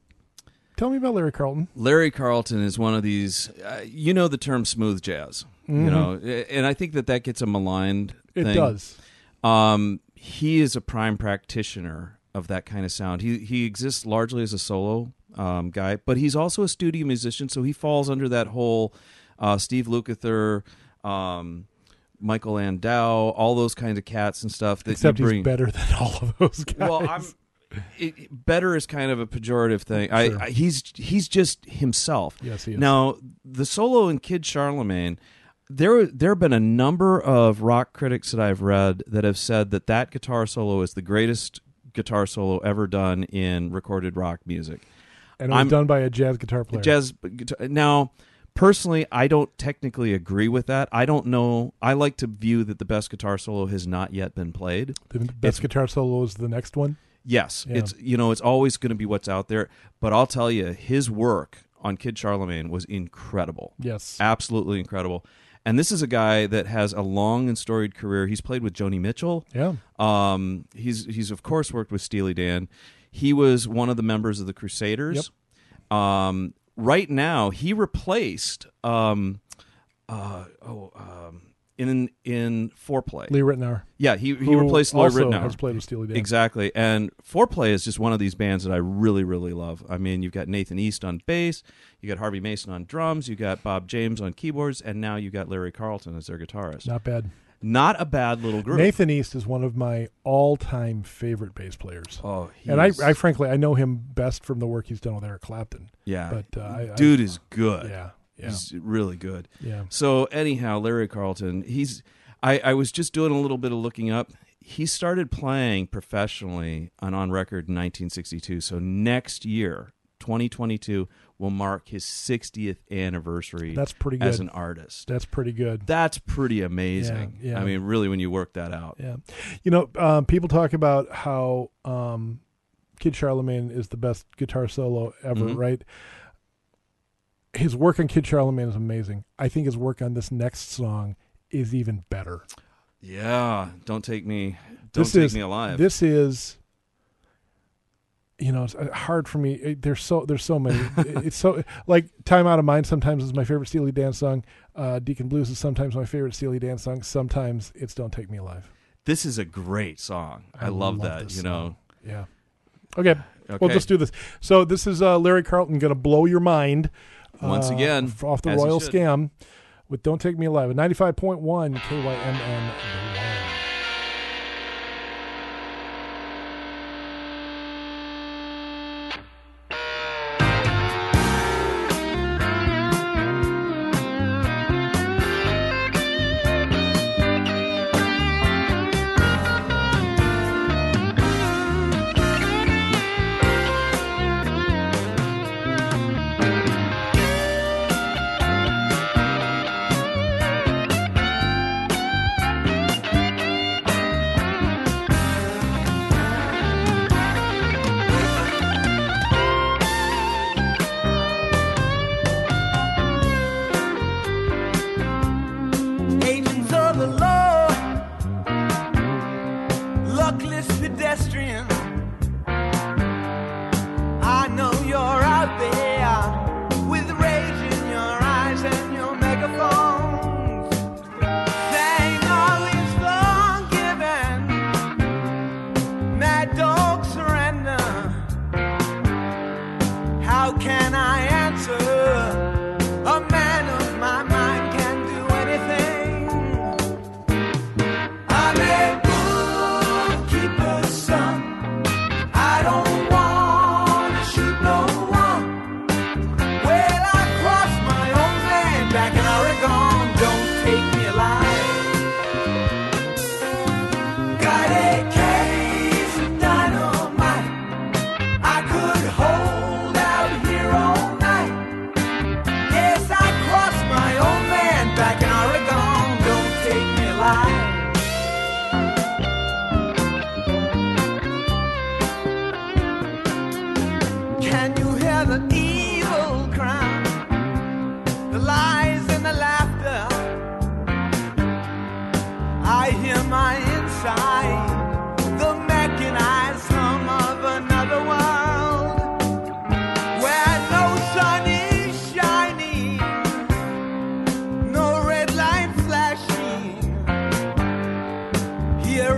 tell me about Larry Carlton. Larry Carlton is one of these. Uh, you know the term smooth jazz. You know, and I think that that gets a maligned. Mm-hmm. It does. Um, he is a prime practitioner of that kind of sound. He he exists largely as a solo um, guy, but he's also a studio musician, so he falls under that whole uh, Steve Lukather, um, Michael Landau, all those kinds of cats and stuff. That Except you he's bring. better than [laughs] all of those guys. Well, I'm. It, better is kind of a pejorative thing. I, Sure. I he's he's just himself. Yes, he is. Now the solo in Kid Charlemagne, there there have been a number of rock critics that I've read that have said that that guitar solo is the greatest guitar solo ever done in recorded rock music. and it was I'm- done by a jazz guitar player. Jazz guitar, now. Personally, I don't technically agree with that. I don't know. I like to view that the best guitar solo has not yet been played. the best it's- guitar solo is the next one. Yes, Yeah. it's you know it's always going to be what's out there. But I'll tell you, his work on Kid Charlemagne was incredible, Yes. absolutely incredible. And this is a guy that has a long and storied career. He's played with Joni Mitchell. Yeah. Um, he's he's of course worked with Steely Dan. He was one of the members of the Crusaders. Yep. Um, right now, he replaced um, uh, oh um, in in Fourplay. Lee Ritenour. yeah, he he who replaced Lloyd also Ritenour. has played with Steely Dan. Exactly. And Fourplay is just one of these bands that I really, really love. I mean, you've got Nathan East on bass, you got Harvey Mason on drums, you got Bob James on keyboards, and now you got Larry Carlton as their guitarist. Not bad. Not a bad little group. Nathan East is one of my all-time favorite bass players. Oh, and I, I frankly, I know him best from the work he's done with Eric Clapton. yeah, but, uh, I- I- dude is good. Yeah, yeah, He's really good. yeah. So anyhow, Larry Carlton, he's I, I was just doing a little bit of looking up. He started playing professionally and on record in 1962. So next year, 2022, will mark his 60th anniversary That's pretty good. as an artist. That's pretty good. That's pretty amazing. Yeah, yeah. I mean, really, when you work that out. Yeah, you know, um, people talk about how um, Kid Charlemagne is the best guitar solo ever, Mhm. right? His work on Kid Charlemagne is amazing. I think his work on this next song is even better. Yeah, don't take me, don't this take is me alive. This is, you know, it's uh, hard for me. It- There's so there's so many. it's so like "Time Out of Mind" sometimes is my favorite Steely Dan song. Uh, "Deacon Blues" is sometimes my favorite Steely Dan song. Sometimes it's "Don't Take Me Alive." this is a great song. I, love, that. You song. know. Yeah. Okay. Okay. We'll just do this. So this is uh, Larry Carlton going to blow your mind Once uh, again, off the Royal. Scam with "Don't Take Me Alive" at ninety five point one KYMN.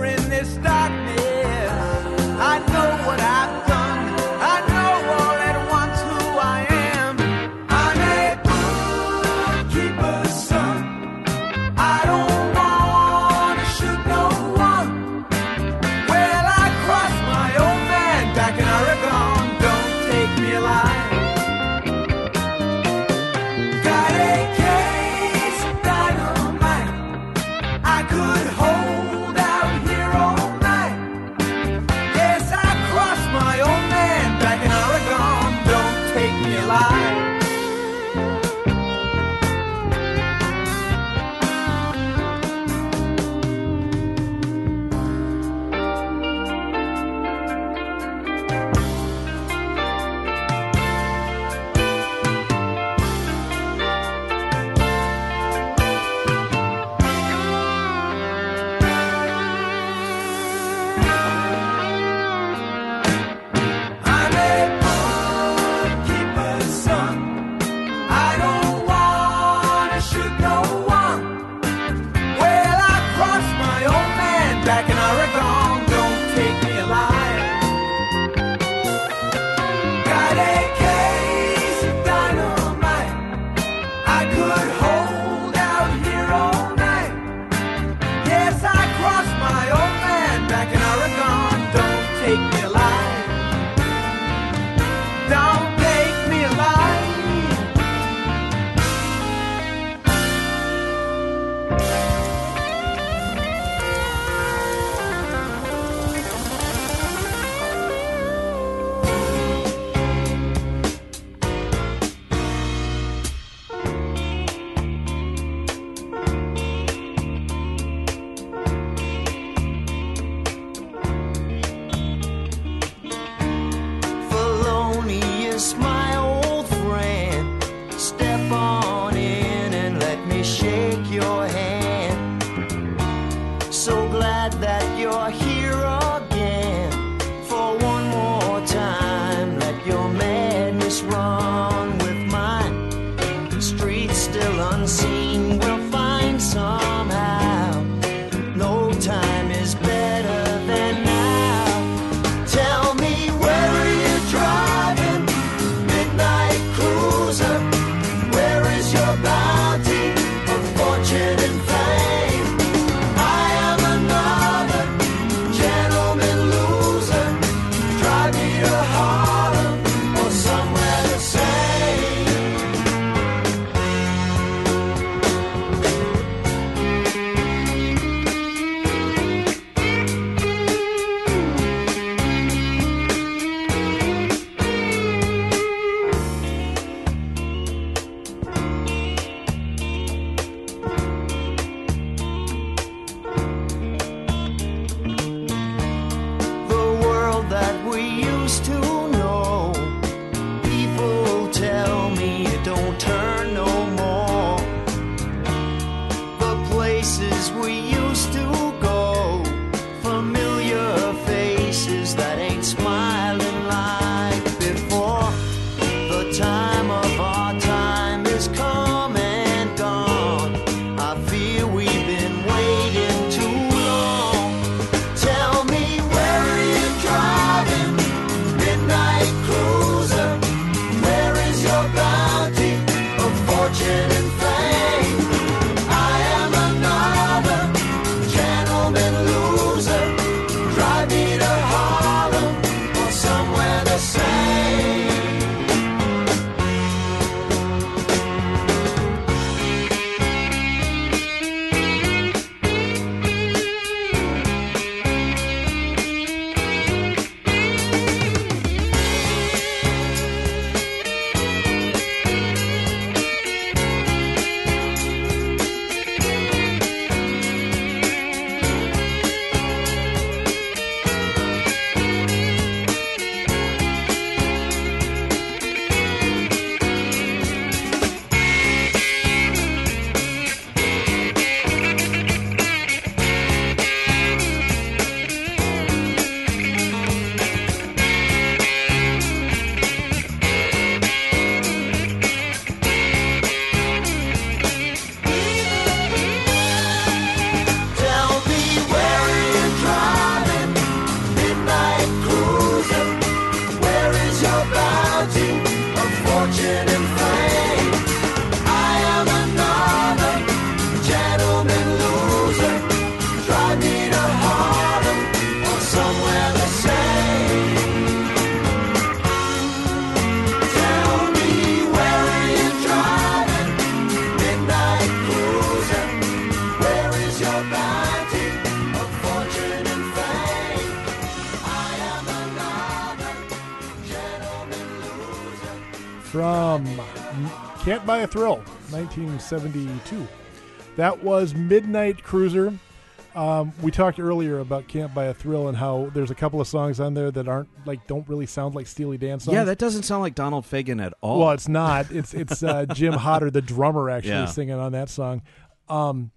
in this darkness. Places we used to Can't a Thrill, 1972. That was Midnight Cruiser. Um, we talked earlier about Can't Buy a Thrill and how there's a couple of songs on there that aren't like don't really sound like Steely Dan songs. Yeah, that doesn't sound like Donald Fagen at all. Well, it's not. It's it's uh, [laughs] Jim Hodder, the drummer, actually Yeah. singing on that song. Um,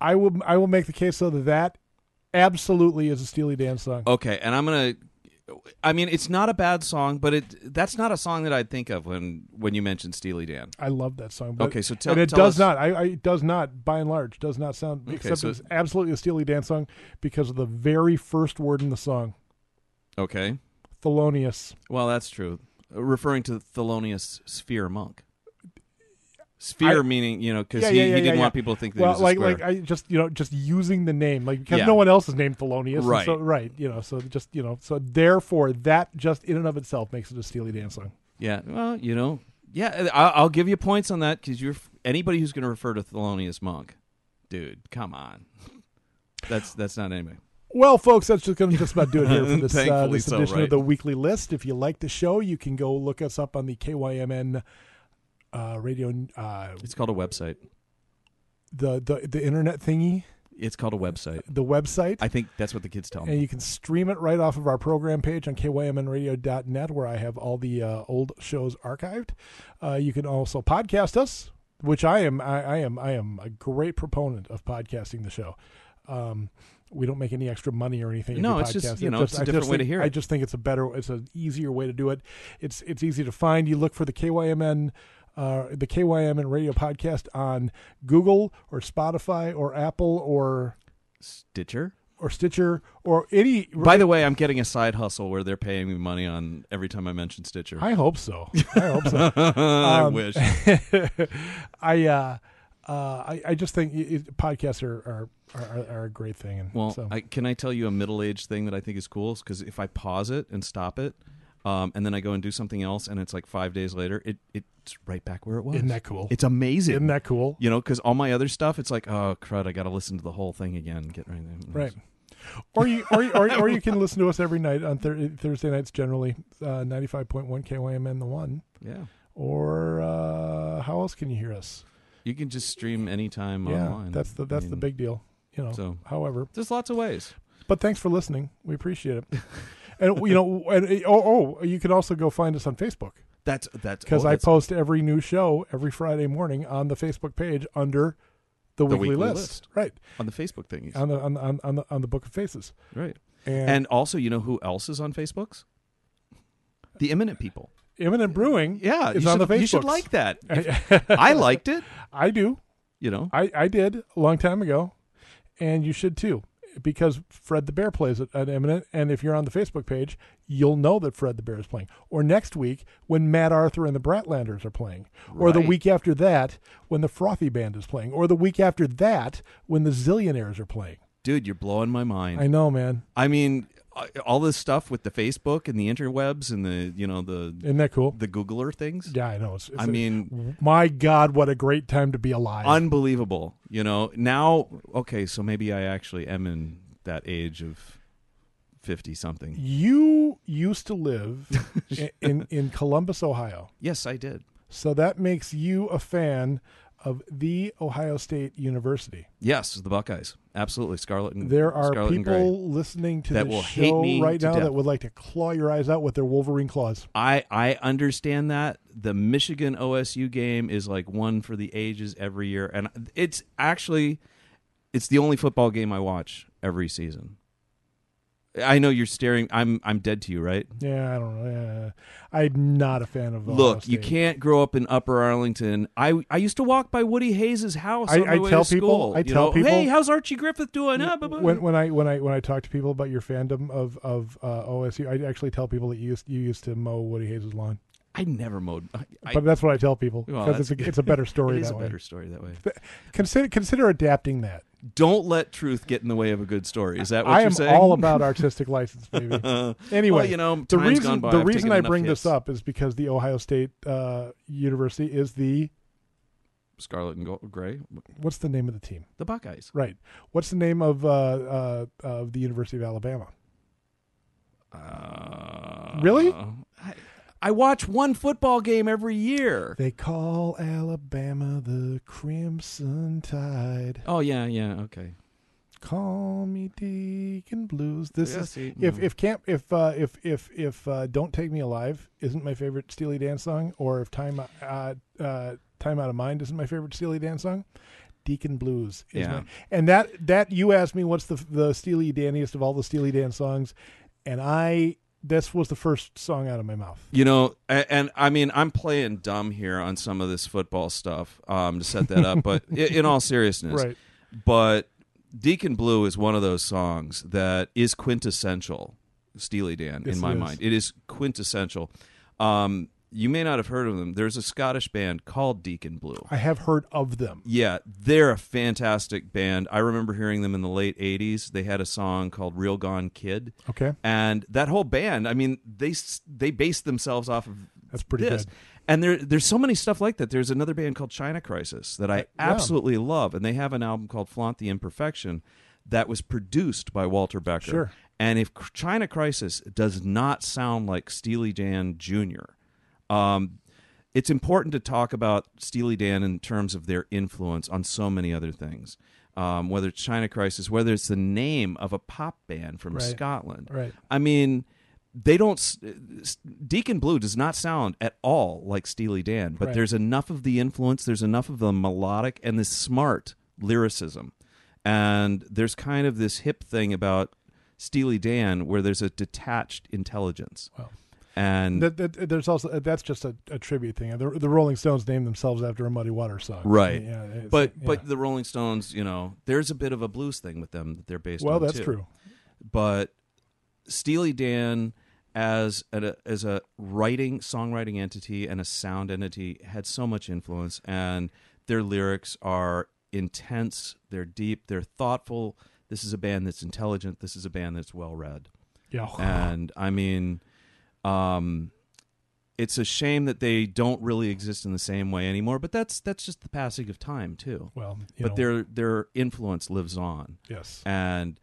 I will I will make the case though that that absolutely is a Steely Dan song. Okay, and I'm gonna. I mean, it's not a bad song, but it that's not a song that I'd think of when when you mentioned Steely Dan. I love that song. But, Okay, so tell- and it tell does us- not. I, I it does not, by and large, does not sound. Okay, except so- it's absolutely a Steely Dan song because of the very first word in the song, Okay, Thelonious. well that's true. Uh, Referring to Thelonious Sphere Monk. Sphere I- meaning you know because Yeah, he, yeah, he didn't want people to think that Well, he was a like like I just you know just using the name like because no one else is named Thelonious, Right. So right, you know, so just you know, so therefore that just in and of itself makes it a Steely Dan song. Yeah, well, you know, yeah, I- I'll give you points on that because you're anybody who's going to refer to Thelonious Monk, dude. Come on, [laughs] that's that's not anybody. Well, folks, that's just going to just about do it here for [laughs] this, uh, this so, edition right? of the weekly list. If you like the show, you can go look us up on the KYMN uh, radio, uh, It's called a website. the, the the internet thingy. It's called a website. the website. I think that's what the kids tell me. and you can stream it right off of our program page on kymnradio.net where i have all the uh, old shows archived uh, you can also podcast us which i am I, I am i am a great proponent of podcasting the show um, we don't make any extra money or anything. No, it's just, you It know, it's a I different way to hear I just think it's a better, it's an easier way to do it. It's it's easy to find. You look for the KYMN, uh, the KYMN radio podcast on Google or Spotify or Apple or Stitcher. or Stitcher or any. By the way, I'm getting a side hustle where they're paying me money on every time I mention Stitcher. I hope so. I hope so. [laughs] I Um, wish. [laughs] I uh, uh, I, I just think it, podcasts are are, are are a great thing. And Well, so. I, can I tell you a middle aged thing that I think is cool? Because if I pause it and stop it, um, and then I go and do something else, and it's like five days later, it it's right back where it was. Isn't that cool? It's amazing. Isn't that cool? you know, because all my other stuff, it's like, oh crud, I got to listen to the whole thing again. Get right there. Right. Or you or, you- or, or you can listen to us every night on thir- Thursday nights generally uh, 95.1 KYMN the one Yeah. or uh, how else can you hear us? You can just stream anytime yeah, online. that's the that's I the big deal, you know. So However, there's lots of ways. but thanks for listening. We appreciate it. [laughs] and you know, and, eh, oh, oh, you can also go find us on Facebook That's that's because oh, I post every new show every Friday morning on the Facebook page under the, The weekly, weekly list. list. right on the Facebook thingies. on the on, on on the on the Book of Faces. right. And, And also, you know who else is on Facebooks? The Imminent People. Imminent Brewing, Yeah, is on should, the You should like that. [laughs] I liked it. I do. You know. I, I did a long time ago, and you should too, because Fred the Bear plays it at Imminent, and if you're on the Facebook page, you'll know that Fred the Bear is playing. Or next week when Matt Arthur and the Bratlanders are playing, or the week after that when the Frothy Band is playing, or the week after that when the Zillionaires are playing. Dude, you're blowing my mind. I know, man. I mean, all this stuff with the Facebook and the interwebs and the you know the Isn't that cool? the Googler things. Yeah, I know. It's, it's I a- mean, my God, what a great time to be alive. unbelievable. You know, now okay, so maybe I actually am in that age of fifty something. you used to live in, [laughs] in in Columbus, Ohio. Yes, I did. So that makes you a fan of the Ohio State University. Yes, the Buckeyes, absolutely. Scarlet and There are Scarlet people listening to that will hate show me right now death. that would like to claw your eyes out with their Wolverine claws. I I understand that the Michigan OSU game is like one for the ages every year, and it's actually it's the only football game I watch every season. I know you're staring. I'm I'm dead to you, right? Yeah, I don't know. Yeah. I'm not a fan of. Ohio Look, you can't grow up in Upper Arlington. I I used to walk by Woody Hayes' house. I- on I way tell people- school, I you tell know, people- hey, how's Archie Griffin doing? Ah, blah, blah. When when I when I when I talk to people about your fandom of of uh, OSU, I actually tell people that you used you used to mow Woody Hayes' lawn. I never mowed. I, but that's what I tell people Well, it's a, it's a better story [laughs] it is a way. better story that way. Consider consider adapting that. Don't let truth get in the way of a good story. Is that what I you're am saying? all [laughs] about artistic license, baby. [laughs] Anyway, well, you know, the reason the I've reason I bring this up is because the Ohio State uh, University is the Scarlet and Gold, Gray, what's the name of the team? the Buckeyes. Right. What's the name of uh, uh, of the University of Alabama? Uh, Really? I, I watch one football game every year. They call Alabama the Crimson Tide. Oh yeah, yeah, okay. Call me Deacon Blues. This is if if camp if uh, if if if uh, Don't Take Me Alive isn't my favorite Steely Dan song, or if Time uh, uh, Time Out of Mind isn't my favorite Steely Dan song, Deacon Blues is Yeah. my, and that that you asked me what's the the Steely Daniest of all the Steely Dan songs, and I this was the first song out of my mouth. You know, and, and I mean, I'm playing dumb here on some of this football stuff um, to set that up, but [laughs] in, in all seriousness, Right. But Deacon Blue is one of those songs that is quintessential Steely Dan Yes, in my mind. It is quintessential. Um, you may not have heard of them. There's a Scottish band called Deacon Blue. I have heard of them. Yeah, they're a fantastic band. I remember hearing them in the late 80s. They had a song called Real Gone Kid. Okay. And that whole band, I mean, they they based themselves off of That's pretty this. good. And there there's so many stuff like that. There's another band called China Crisis that I uh, absolutely love and they have an album called Flaunt the Imperfection that was produced by Walter Becker. Sure. And if China Crisis does not sound like Steely Dan Jr., um, it's important to talk about Steely Dan in terms of their influence on so many other things. um, whether it's China Crisis, whether it's the name of a pop band from Right. Scotland. Right. I mean, they don't. s- Deacon Blue does not sound at all like Steely Dan, but Right. there's enough of the influence, there's enough of the melodic and the smart lyricism, and there's kind of this hip thing about Steely Dan where there's a detached intelligence. Wow. And That, that, there's also that's just a, a tribute thing. The, the Rolling Stones named themselves after a Muddy Waters song, Right. Yeah, but yeah. but the Rolling Stones, you know, there's a bit of a blues thing with them that they're based well, on. that's too. true. But Steely Dan, as a, as a writing songwriting entity and a sound entity, had so much influence, and their lyrics are intense. They're deep. They're thoughtful. This is a band that's intelligent. This is a band that's well read. Yeah, And I mean, um, it's a shame that they don't really exist in the same way anymore. But that's that's just the passing of time too. well, you but know, their their influence lives on, yes, and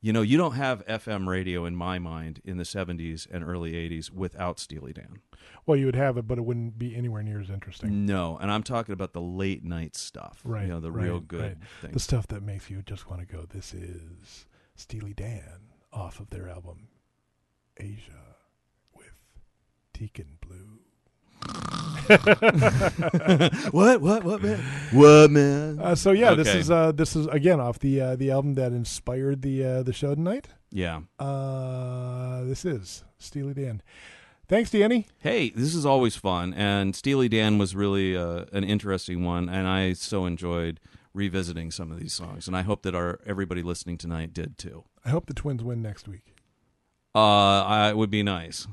you know you don't have FM radio in my mind in the '70s and early '80s without Steely Dan. well, you would have it, but it wouldn't be anywhere near as interesting. No, and I'm talking about the late night stuff. Right, You know the right, real good right. things. The stuff that makes you just want to go. This is Steely Dan off of their album Aja Deacon Blue. [laughs] what? What? What man? What man? Uh, so yeah, this Okay. is uh, this is again off the uh, the album that inspired the uh, the show tonight. yeah. Uh, this is Steely Dan. Thanks, Danny. Hey, this is always fun, and Steely Dan was really uh, an interesting one, and I so enjoyed revisiting some of these songs, and I hope that our everybody listening tonight did too. I hope the Twins win next week. Uh, I, it would be nice.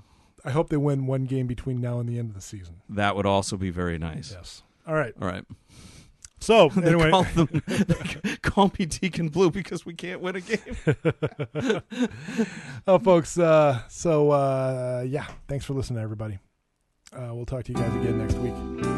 I hope they win one game between now and the end of the season. That would also be very nice. Yes. All right. All right. So [laughs] They anyway, call, them, they [laughs] call me Deacon Blue because we can't win a game. [laughs] oh, folks. Uh, so uh, yeah, thanks for listening, everybody. Uh, we'll talk to you guys again next week.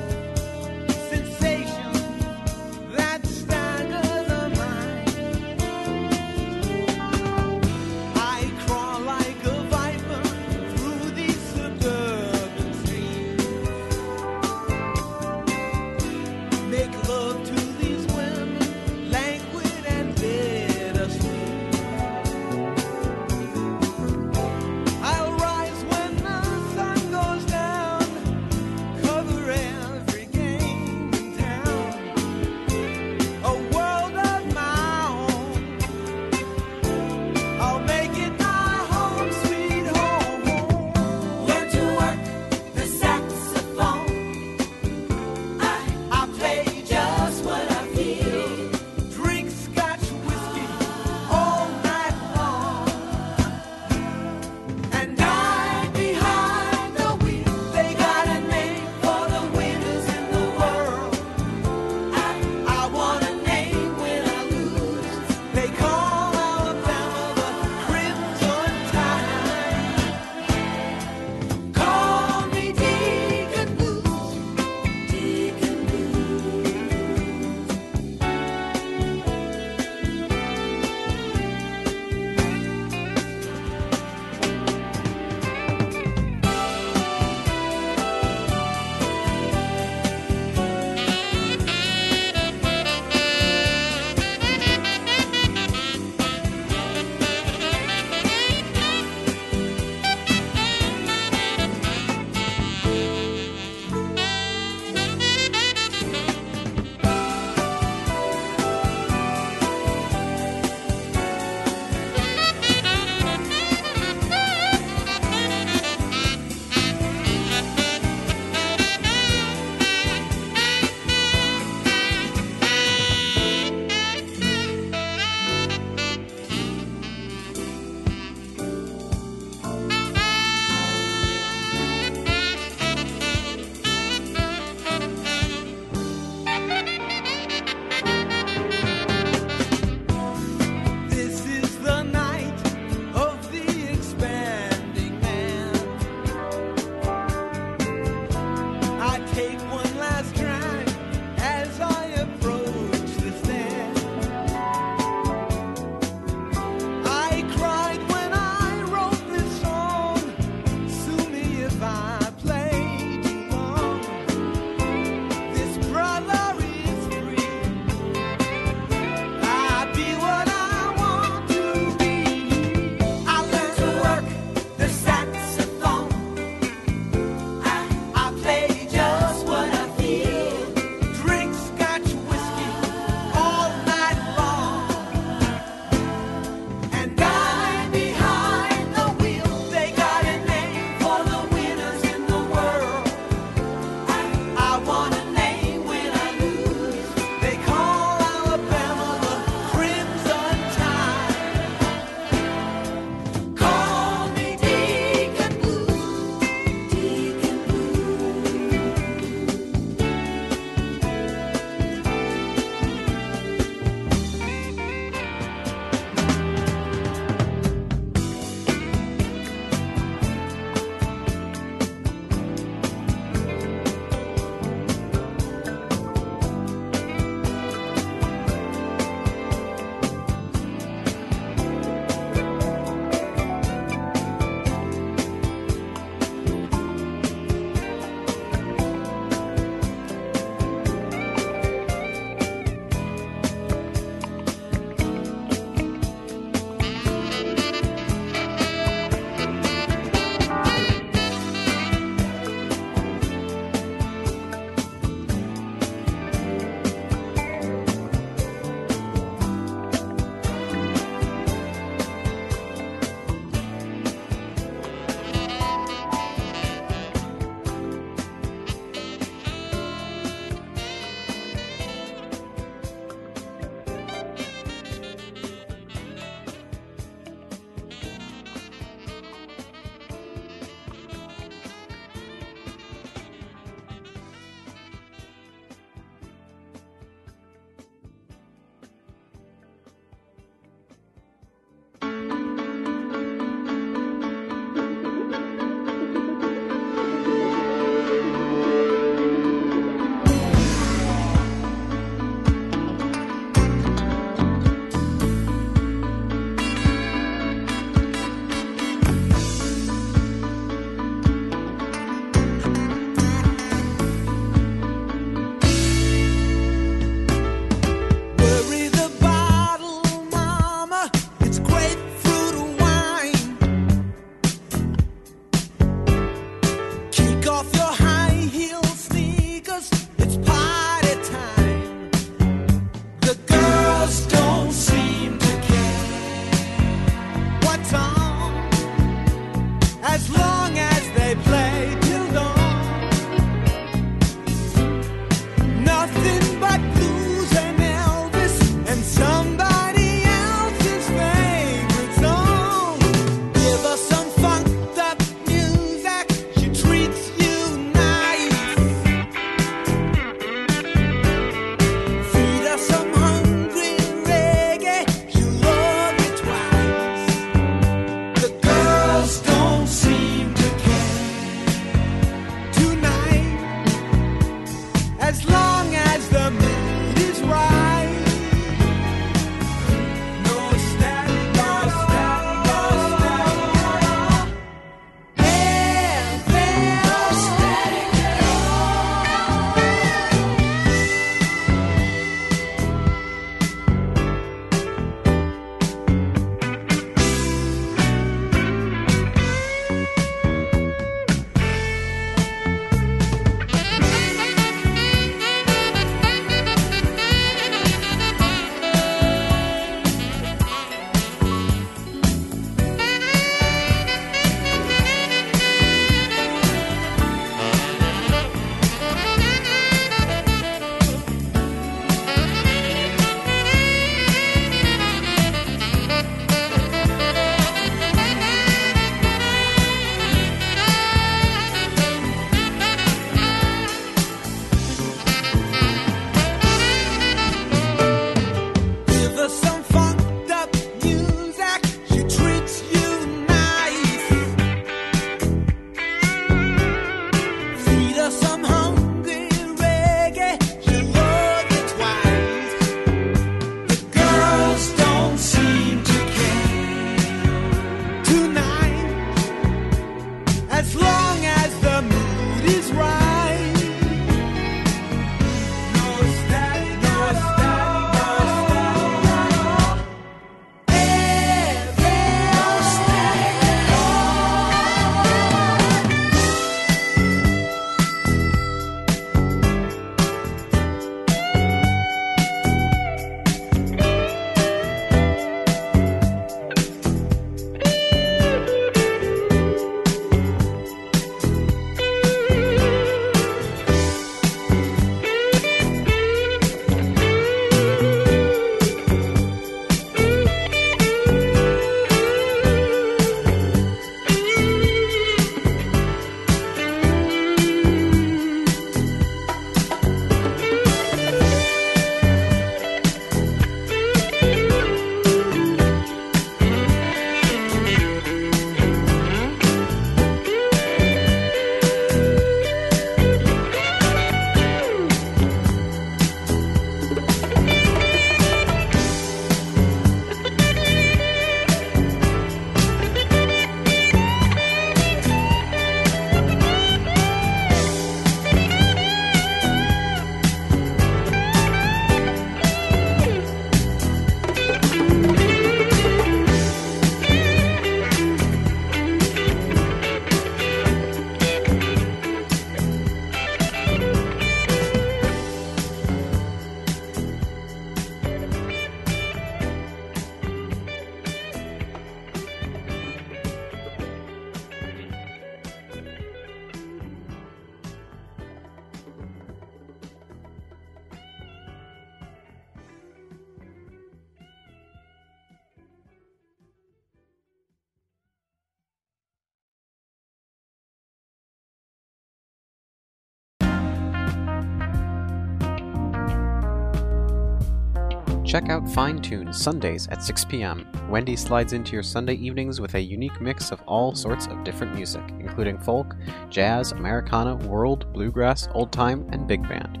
Check out Fine Tune Sundays at 6 p.m. Wendy slides into your Sunday evenings with a unique mix of all sorts of different music, including folk, jazz, Americana, world, bluegrass, old time, and big band.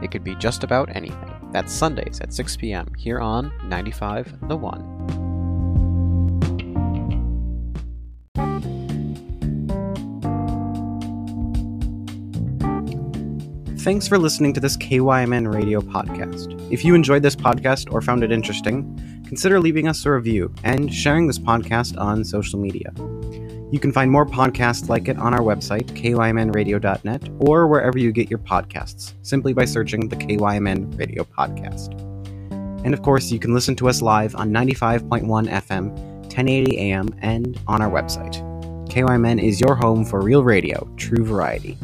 It could be just about anything. That's Sundays at 6 p.m. here on 95 The One. Thanks for listening to this KYMN radio podcast. If you enjoyed this podcast or found it interesting, consider leaving us a review and sharing this podcast on social media. You can find more podcasts like it on our website, kymnradio.net, or wherever you get your podcasts, simply by searching the KYMN Radio Podcast. And of course, you can listen to us live on 95.1 FM, 1080 AM, and on our website. KYMN is your home for real radio, true variety.